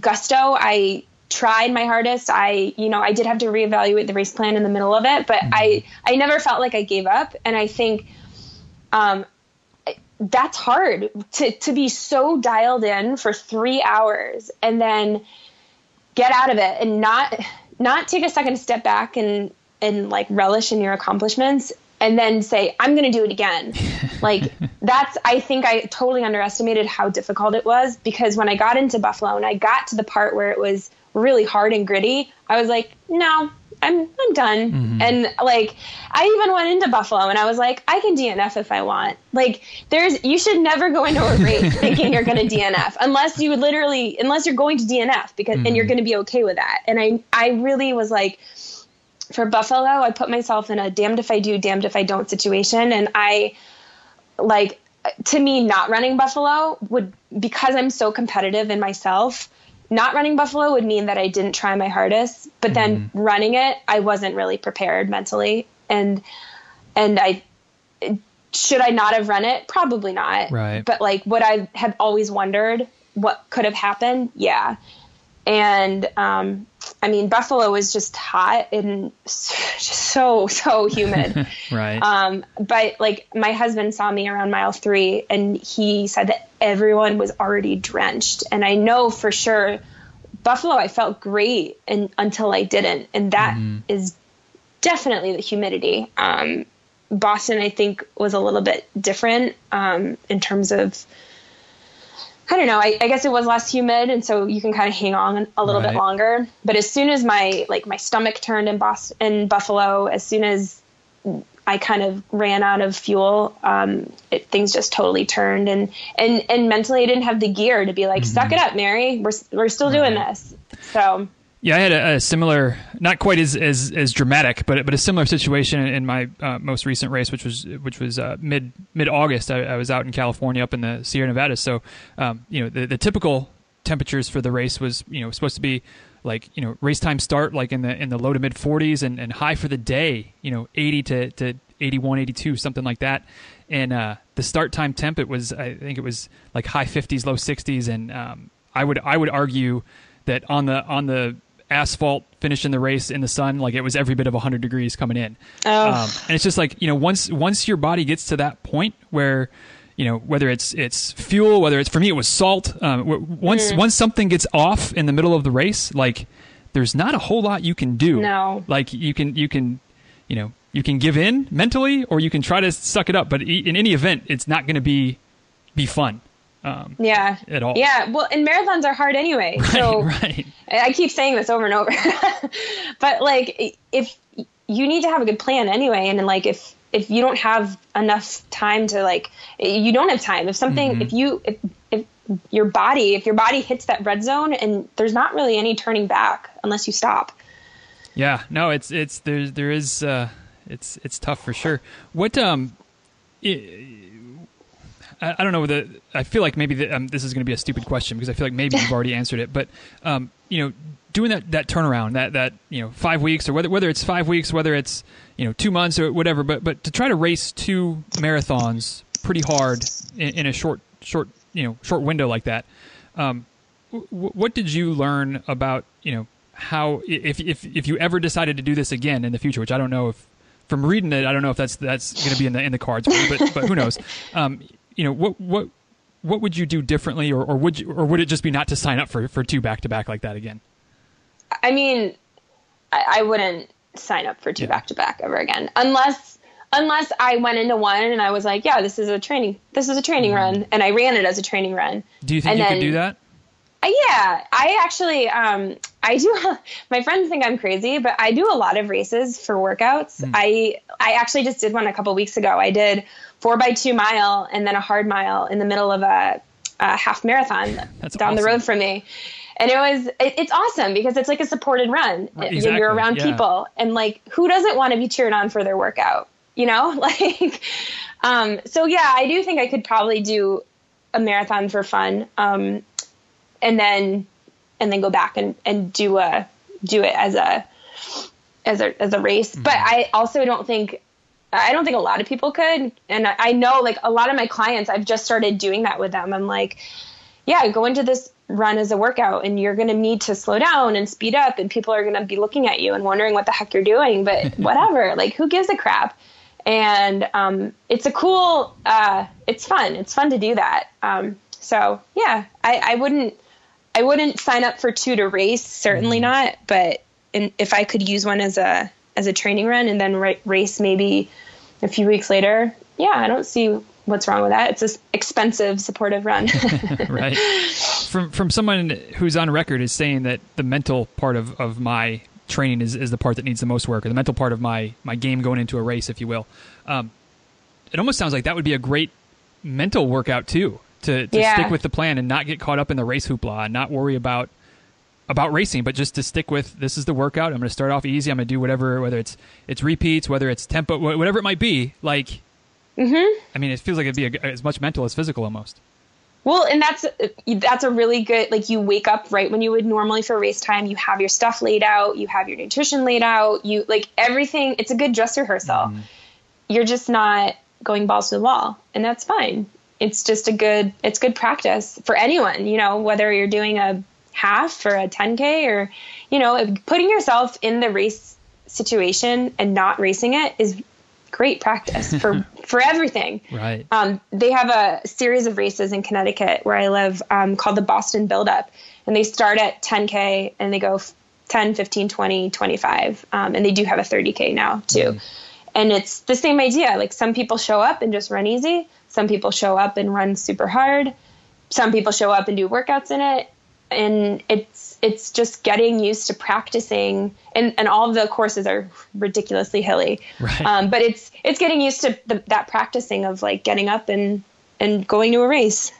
gusto. I tried my hardest. I, you know, I did have to reevaluate the race plan in the middle of it, but I, I never felt like I gave up. And I think, um, that's hard to, to be so dialed in for three hours and then get out of it and not, not take a second to step back and, and like relish in your accomplishments and then say, I'm going to do it again. like that's, I think I totally underestimated how difficult it was because when I got into Buffalo and I got to the part where it was really hard and gritty, I was like, no, I'm, I'm done. Mm-hmm. And like, I even went into Buffalo and I was like, I can DNF if I want. Like there's, you should never go into a race thinking you're going to DNF unless you literally, unless you're going to DNF because, and you're mm-hmm. going to be okay with that. And I, I really was like, for Buffalo, I put myself in a damned if I do, damned if I don't situation. And I, like, to me, not running Buffalo would, because I'm so competitive in myself, not running Buffalo would mean that I didn't try my hardest. But then running it, I wasn't really prepared mentally. And, and I, should I not have run it? Probably not. Right. But like, would I have always wondered what could have happened? Yeah. And, um, I mean, Buffalo was just hot and just so, so humid. Right. Um, but like my husband saw me around mile three and he said that everyone was already drenched. And I know for sure Buffalo, I felt great and until I didn't. And that is definitely the humidity. Um, Boston, I think was a little bit different, um, in terms of, I don't know. I, I guess it was less humid, and so you can kind of hang on a little Right. bit longer. But as soon as my like my stomach turned in Boston, in Buffalo, as soon as I kind of ran out of fuel, um, it, things just totally turned, and and and mentally, I didn't have the gear to be like, "Suck it up, Mary. We're we're still doing this." So Yeah, I had a, a similar, not quite as, as, as dramatic, but but a similar situation in my uh, most recent race, which was which was uh, mid mid August. I, I was out in California, up in the Sierra Nevada. So, um, you know, the, the typical temperatures for the race was you know supposed to be like you know race time start like in the in the low to mid 40s and, and high for the day, you know, 80 to to 81, 82, something like that. And uh, the start time temp, it was I think it was like high 50s, low 60s, and um, I would I would argue that on the on the asphalt finishing the race in the sun like it was every bit of 100 degrees coming in Oh. um, and it's just like you know once once your body gets to that point where you know whether it's it's fuel whether it's for me it was salt um, once once something gets off in the middle of the race like there's not a whole lot you can do No. like you can you can you know you can give in mentally or you can try to suck it up but in any event it's not going to be be fun um, yeah, At all. Yeah, well, and marathons are hard anyway. so right I keep saying this over and over, but like if you need to have a good plan anyway, and then like if if you don't have enough time to like you don't have time if something if you if, if your body if your body hits that red zone and there's not really any turning back unless you stop. Yeah, no, it's it's there there is uh it's it's tough for sure. What um i- I, I don't know the. I feel like maybe the, um, this is going to be a stupid question because I feel like maybe you've already answered it. But um, you know, doing that that turnaround, that that you know five weeks or whether whether it's five weeks, whether it's you know two months or whatever, but but to try to race two marathons pretty hard in, in a short short you know short window like that. Um, w- what did you learn about you know how if if if you ever decided to do this again in the future, which I don't know if from reading it, I don't know if that's that's going to be in the in the cards, but but who knows? Um, you know what what what would you do differently, or, or would you, or would it just be not to sign up for for two back to back like that again? I mean, I, I wouldn't sign up for two back to back ever again, unless unless I went into one and I was like, yeah, this is a training, this is a training mm-hmm. run, and I ran it as a training run. Do you think and you then, could do that? Uh, yeah, I actually, um, I do. My friends think I'm crazy, but I do a lot of races for workouts. Mm. I, I actually just did one a couple weeks ago. I did four by two mile and then a hard mile in the middle of a, a half marathon That's down awesome. the road from me. And it was, it, it's awesome because it's like a supported run. Exactly. You're around yeah. people and like, who doesn't want to be cheered on for their workout? You know, like, um, so yeah, I do think I could probably do a marathon for fun. Um, and then and then go back and, and do a do it as a as a as a race. Mm-hmm. But I also don't think I don't think a lot of people could. And I know like a lot of my clients, I've just started doing that with them. I'm like, yeah, go into this run as a workout and you're going to need to slow down and speed up and people are going to be looking at you and wondering what the heck you're doing, but whatever, like who gives a crap? And, um, it's a cool, uh, it's fun. It's fun to do that. Um, so yeah, I, I wouldn't, I wouldn't sign up for two to race, certainly mm not. But in, if I could use one as a as a training run and then ra- race maybe a few weeks later, yeah, I don't see what's wrong with that. It's an expensive, supportive run. right. From from someone who's on record is saying that the mental part of, of my training is, is the part that needs the most work, or the mental part of my my game going into a race, if you will. Um, it almost sounds like that would be a great mental workout too to, to yeah. stick with the plan and not get caught up in the race hoopla and not worry about about racing, but just to stick with this is the workout. I'm going to start off easy. I'm going to do whatever, whether it's it's repeats, whether it's tempo, whatever it might be. Like, mm-hmm. I mean, it feels like it'd be a, as much mental as physical almost. Well, and that's that's a really good like you wake up right when you would normally for race time. You have your stuff laid out, you have your nutrition laid out, you like everything. It's a good dress rehearsal. Mm. You're just not going balls to the wall, and that's fine it's just a good it's good practice for anyone you know whether you're doing a half or a 10k or you know putting yourself in the race situation and not racing it is great practice for for everything right um, they have a series of races in connecticut where i live um, called the boston build up and they start at 10k and they go 10 15 20 25 um, and they do have a 30k now too mm. and it's the same idea like some people show up and just run easy some people show up and run super hard. Some people show up and do workouts in it. And it's it's just getting used to practicing and, and all of the courses are ridiculously hilly. Right. Um, but it's it's getting used to the, that practicing of like getting up and and going to a race.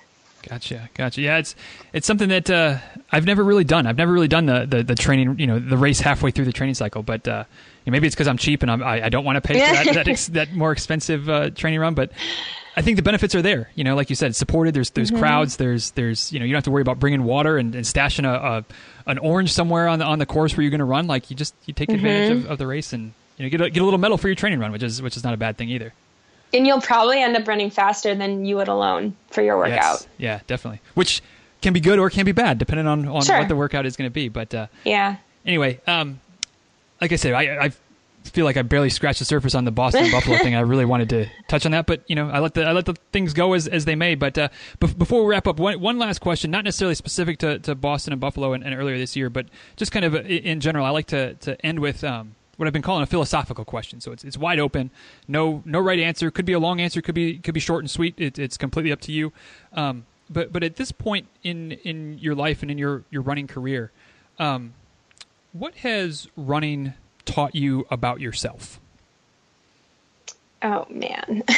Gotcha, gotcha. Yeah, it's it's something that uh, I've never really done. I've never really done the, the, the training, you know, the race halfway through the training cycle. But uh, maybe it's because I'm cheap and I'm, I, I don't want to pay for that that, ex, that more expensive uh, training run. But I think the benefits are there. You know, like you said, supported. There's there's mm-hmm. crowds. There's there's you know you don't have to worry about bringing water and, and stashing a, a, an orange somewhere on the on the course where you're going to run. Like you just you take mm-hmm. advantage of, of, the race and you know get a, get a little medal for your training run, which is which is not a bad thing either. And you'll probably end up running faster than you would alone for your workout. Yes. Yeah, definitely. Which can be good or can be bad depending on on sure. what the workout is going to be. But uh, yeah. Anyway, um, like I said, I, I've feel like I barely scratched the surface on the Boston Buffalo thing. I really wanted to touch on that, but you know, I let the I let the things go as, as they may. But uh, be- before we wrap up, one, one last question, not necessarily specific to, to Boston and Buffalo and, and earlier this year, but just kind of in general. I like to to end with um, what I've been calling a philosophical question. So it's it's wide open, no no right answer. Could be a long answer, could be could be short and sweet. It, it's completely up to you. Um, but but at this point in in your life and in your your running career, um, what has running taught you about yourself? Oh man.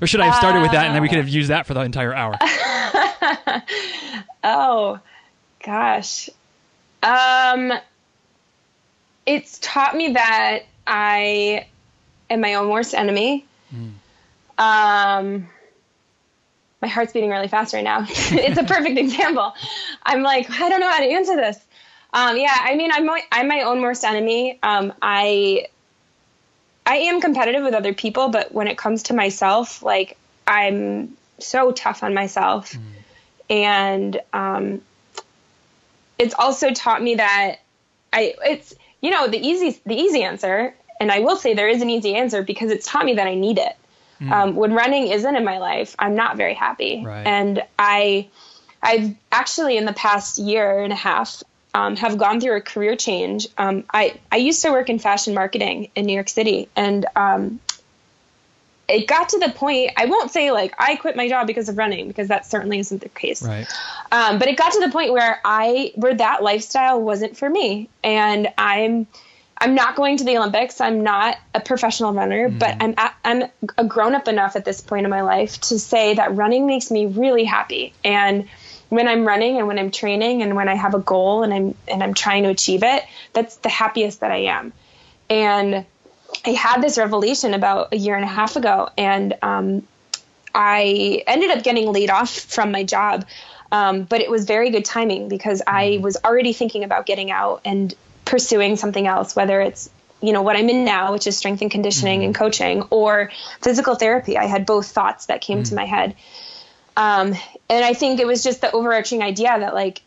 or should I have started with that and then we could have used that for the entire hour? oh gosh. Um it's taught me that I am my own worst enemy. Mm. Um my heart's beating really fast right now. it's a perfect example. I'm like, I don't know how to answer this. Um, yeah, I mean, I'm my, I'm my own worst enemy. Um, I I am competitive with other people, but when it comes to myself, like I'm so tough on myself, mm. and um, it's also taught me that I it's you know the easy the easy answer, and I will say there is an easy answer because it's taught me that I need it. Mm. Um, when running isn't in my life, I'm not very happy, right. and I I've actually in the past year and a half um, have gone through a career change. Um, I I used to work in fashion marketing in New York City, and um, it got to the point. I won't say like I quit my job because of running, because that certainly isn't the case. Right. Um, but it got to the point where I where that lifestyle wasn't for me, and I'm. I'm not going to the Olympics. I'm not a professional runner, mm. but I'm at, I'm a grown up enough at this point in my life to say that running makes me really happy. And when I'm running and when I'm training and when I have a goal and I'm and I'm trying to achieve it, that's the happiest that I am. And I had this revelation about a year and a half ago, and um, I ended up getting laid off from my job. Um, but it was very good timing because I mm-hmm. was already thinking about getting out and pursuing something else, whether it's you know what I'm in now, which is strength and conditioning mm-hmm. and coaching, or physical therapy. I had both thoughts that came mm-hmm. to my head. Um, and I think it was just the overarching idea that like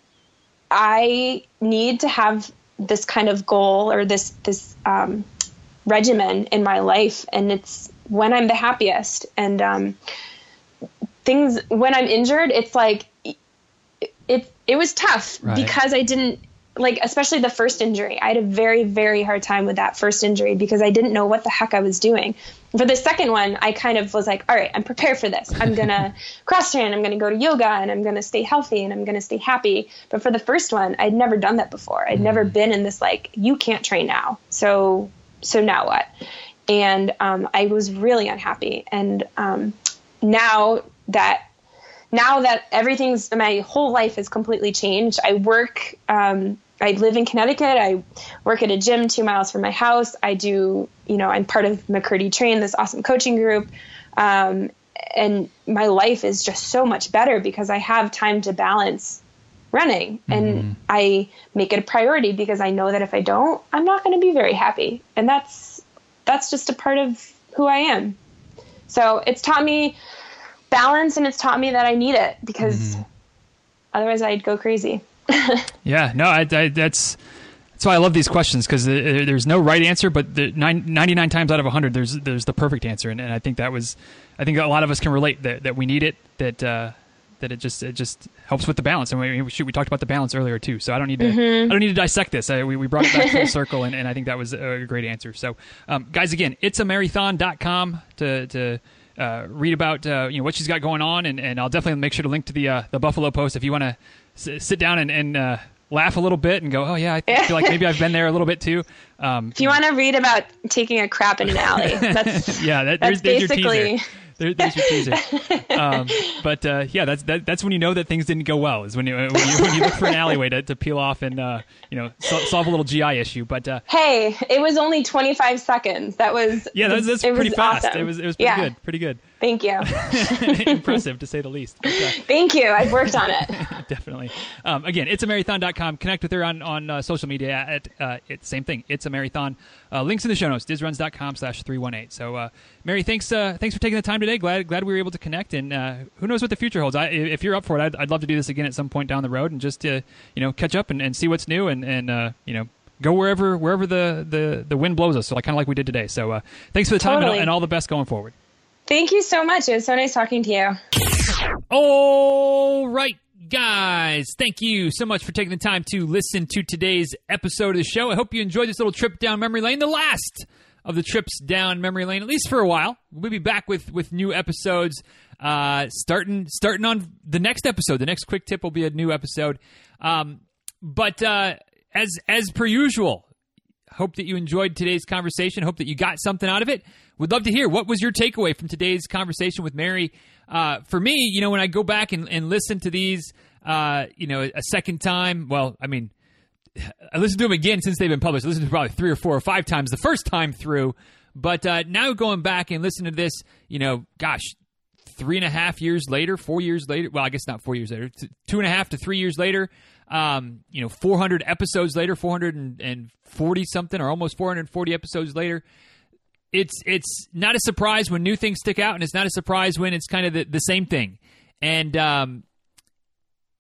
I need to have this kind of goal or this this um, regimen in my life, and it's when I'm the happiest. And um, things when I'm injured, it's like it it was tough right. because I didn't like especially the first injury. I had a very very hard time with that first injury because I didn't know what the heck I was doing. For the second one, I kind of was like, all right, I'm prepared for this. I'm going to cross train, I'm going to go to yoga and I'm going to stay healthy and I'm going to stay happy. But for the first one, I'd never done that before. I'd mm. never been in this like you can't train now. So so now what? And um, I was really unhappy. And um, now that now that everything's my whole life has completely changed. I work um, I live in Connecticut. I work at a gym two miles from my house. I do, you know, I'm part of McKirdy Train, this awesome coaching group. Um, and my life is just so much better because I have time to balance running and mm-hmm. I make it a priority because I know that if I don't, I'm not going to be very happy. And that's, that's just a part of who I am. So it's taught me balance and it's taught me that I need it because mm-hmm. otherwise I'd go crazy. yeah, no, I, I, that's that's why I love these questions because there's no right answer, but the 99 times out of 100, there's there's the perfect answer, and, and, I think that was, I think a lot of us can relate that, that we need it, that uh, that it just it just helps with the balance, and we, we, we talked about the balance earlier too. So I don't need to mm-hmm. I don't need to dissect this. I, we, we brought it back full circle, and, and I think that was a great answer. So um, guys, again, it's a marathon.com to to. Uh, read about uh, you know what she's got going on, and, and I'll definitely make sure to link to the uh, the Buffalo Post if you want to sit down and, and uh, laugh a little bit and go, oh yeah, I feel like maybe I've been there a little bit too. Um, if you want to read about taking a crap in an alley, that's yeah, that, that's there's, basically. There, there's your teaser. Um, but uh, yeah, that's that, that's when you know that things didn't go well. Is when you when you, when you look for an alleyway to, to peel off and uh, you know so, solve a little GI issue. But uh, hey, it was only 25 seconds. That was yeah, that was, that's pretty fast. Awesome. It was it was pretty yeah. good, pretty good. Thank you. Impressive to say the least. But, uh, Thank you. I've worked on it. definitely. Um, again, it's a marathon.com. Connect with her on, on uh, social media at uh, it's same thing. It's a marathon. Uh, links in the show notes, dizruns.com slash 318. So, uh, Mary, thanks uh, thanks for taking the time today. Glad glad we were able to connect. And uh, who knows what the future holds. I, if you're up for it, I'd, I'd love to do this again at some point down the road and just to, you know, catch up and, and see what's new and, and you know, go wherever wherever the, the, the wind blows us. So, like, kind of like we did today. So, thanks for the time totally. and, and all the best going forward. Thank you so much. It was so nice talking to you. All right, guys. Thank you so much for taking the time to listen to today's episode of the show. I hope you enjoyed this little trip down memory lane, the last of the trips down memory lane, at least for a while. We'll be back with with new episodes uh, starting starting on the next episode. The next quick tip will be a new episode. Um, but uh, as as per usual, hope that you enjoyed today's conversation. Hope that you got something out of it. Would love to hear what was your takeaway from today's conversation with Mary. Uh, for me, you know, when I go back and, and listen to these, uh, you know, a second time, well, I mean, I listened to them again since they've been published. I listened to probably three or four or five times the first time through. But uh, now going back and listening to this, you know, gosh, three and a half years later, four years later. Well, I guess not four years later. Two and a half to three years later. Um, you know, 400 episodes later, 440 something, or almost 440 episodes later. It's it's not a surprise when new things stick out, and it's not a surprise when it's kind of the, the same thing. And um,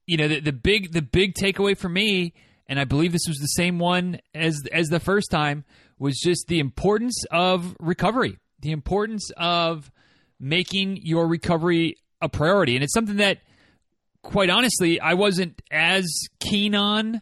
you know, the, the big the big takeaway for me, and I believe this was the same one as as the first time, was just the importance of recovery, the importance of making your recovery a priority. And it's something that, quite honestly, I wasn't as keen on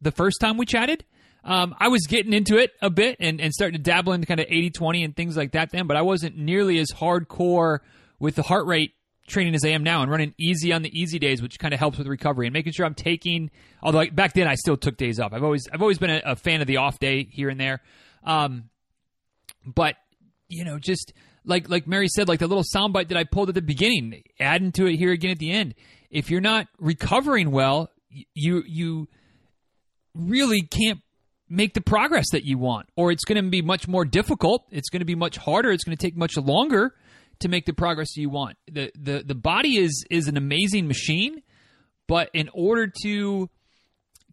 the first time we chatted. Um, I was getting into it a bit and, and starting to dabble into kind of 80 20 and things like that then, but I wasn't nearly as hardcore with the heart rate training as I am now and running easy on the easy days, which kind of helps with recovery and making sure I'm taking. Although back then I still took days off. I've always I've always been a, a fan of the off day here and there, um, but you know just like like Mary said, like the little soundbite that I pulled at the beginning, adding to it here again at the end. If you're not recovering well, you you really can't make the progress that you want, or it's going to be much more difficult. It's going to be much harder. It's going to take much longer to make the progress you want. the the The body is is an amazing machine, but in order to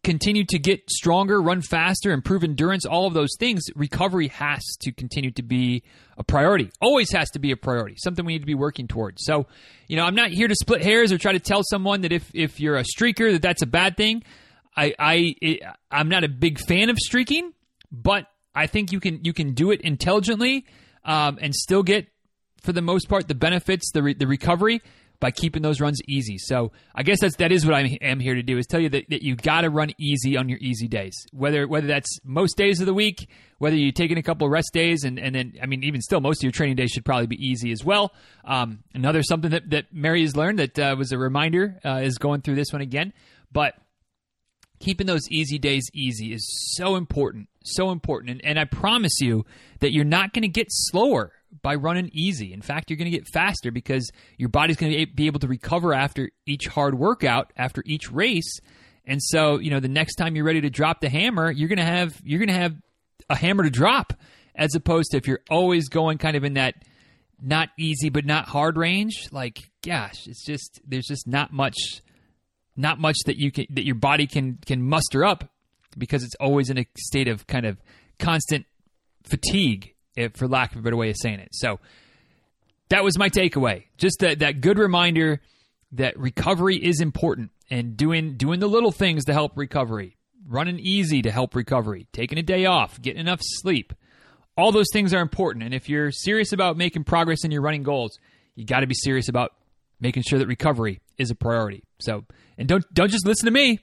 continue to get stronger, run faster, improve endurance, all of those things, recovery has to continue to be a priority. Always has to be a priority, something we need to be working towards. So, you know, I'm not here to split hairs or try to tell someone that if, if you're a streaker that that's a bad thing. I, I I'm not a big fan of streaking, but I think you can you can do it intelligently um, and still get, for the most part, the benefits, the re- the recovery by keeping those runs easy. So I guess that's that is what I am here to do is tell you that, that you got to run easy on your easy days. Whether whether that's most days of the week, whether you're taking a couple of rest days, and, and then I mean even still most of your training days should probably be easy as well. Um, another something that, that Mary has learned that uh, was a reminder uh, is going through this one again, but keeping those easy days easy is so important, so important. And, and I promise you that you're not going to get slower by running easy. In fact, you're going to get faster because your body's going to be able to recover after each hard workout, after each race. And so, you know, the next time you're ready to drop the hammer, you're going to have you're going to have a hammer to drop as opposed to if you're always going kind of in that not easy but not hard range, like gosh, it's just there's just not much not much that you can that your body can can muster up because it's always in a state of kind of constant fatigue if, for lack of a better way of saying it. So that was my takeaway. Just that that good reminder that recovery is important and doing doing the little things to help recovery, running easy to help recovery, taking a day off, getting enough sleep. All those things are important. And if you're serious about making progress in your running goals, you got to be serious about making sure that recovery is a priority. So, and don't don't just listen to me.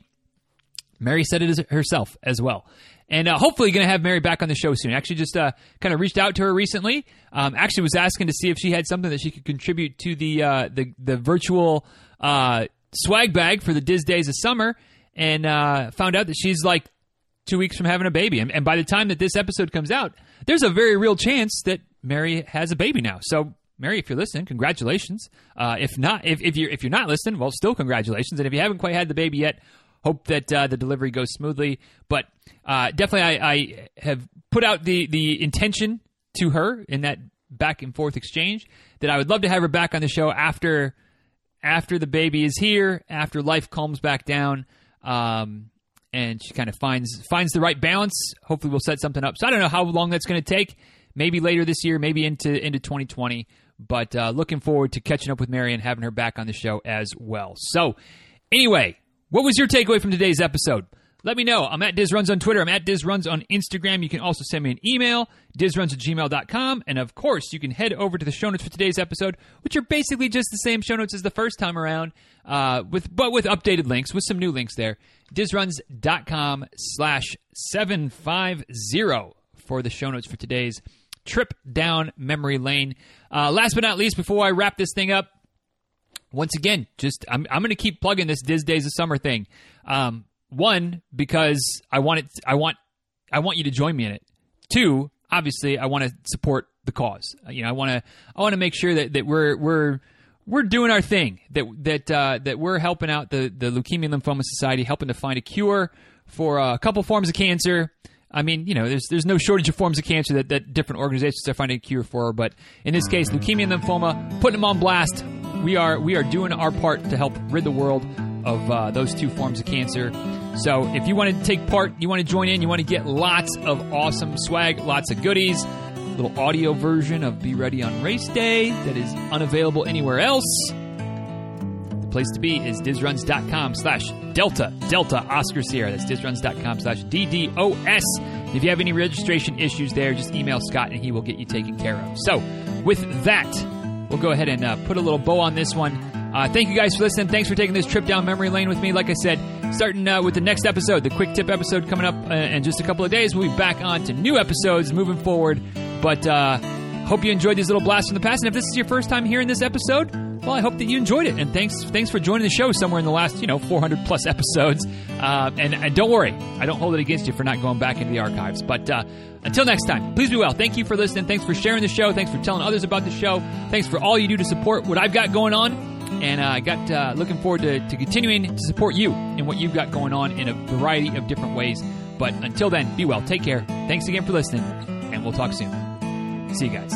Mary said it herself as well and uh, hopefully going to have Mary back on the show soon. Actually, just uh, kind of reached out to her recently. Um, actually, was asking to see if she had something that she could contribute to the uh, the the virtual uh, swag bag for the Diz Days of Summer, and uh, found out that she's like two weeks from having a baby. And, and by the time that this episode comes out, there's a very real chance that Mary has a baby now. So Mary, if you're listening, congratulations. Uh, if not, if, if you're if you're not listening, well, still congratulations. And if you haven't quite had the baby yet, hope that uh, the delivery goes smoothly. But uh, definitely, I, I, have put out the the intention to her in that back and forth exchange that I would love to have her back on the show after after the baby is here, after life calms back down. Um, and she kind of finds finds the right balance. Hopefully, we'll set something up. So I don't know how long that's going to take. Maybe later this year, maybe into into 2020. But uh, looking forward to catching up with Mary and having her back on the show as well. So, anyway, what was your takeaway from today's episode? Let me know. I'm at DizRuns on Twitter. I'm at DizRuns on Instagram. You can also send me an email, dizruns at gmail.com. And of course, you can head over to the show notes for today's episode, which are basically just the same show notes as the first time around, uh, with but with updated links, with some new links there. DizRuns.com slash 750 for the show notes for today's trip down memory lane. Uh, last but not least, before I wrap this thing up, once again, just I'm I'm going to keep plugging this Diz Days of Summer thing. Um, one because I want it. I want I want you to join me in it. Two, obviously, I want to support the cause. You know, I want to I want to make sure that, that we're we're we're doing our thing. That that uh, that we're helping out the the Leukemia Lymphoma Society, helping to find a cure for a couple forms of cancer. I mean, you know, there's there's no shortage of forms of cancer that, that different organizations are finding a cure for, but in this case, leukemia and lymphoma, putting them on blast. We are we are doing our part to help rid the world of uh, those two forms of cancer. So if you want to take part, you want to join in, you want to get lots of awesome swag, lots of goodies, little audio version of Be Ready on Race Day that is unavailable anywhere else. Place to be is dizruns.com slash delta delta Oscar Sierra. That's dizruns.com slash DDOS. If you have any registration issues there, just email Scott and he will get you taken care of. So with that, we'll go ahead and uh, put a little bow on this one. Uh, thank you guys for listening. Thanks for taking this trip down memory lane with me. Like I said, starting uh, with the next episode, the quick tip episode coming up uh, in just a couple of days. We'll be back on to new episodes moving forward. But uh, hope you enjoyed these little blasts from the past. And if this is your first time hearing this episode, well, I hope that you enjoyed it. And thanks, thanks for joining the show somewhere in the last, you know, 400 plus episodes. Uh, and, and, don't worry, I don't hold it against you for not going back into the archives. But uh, until next time, please be well. Thank you for listening. Thanks for sharing the show. Thanks for telling others about the show. Thanks for all you do to support what I've got going on. And I uh, got uh, looking forward to, to continuing to support you in what you've got going on in a variety of different ways. But until then, be well. Take care. Thanks again for listening, and we'll talk soon. See you guys.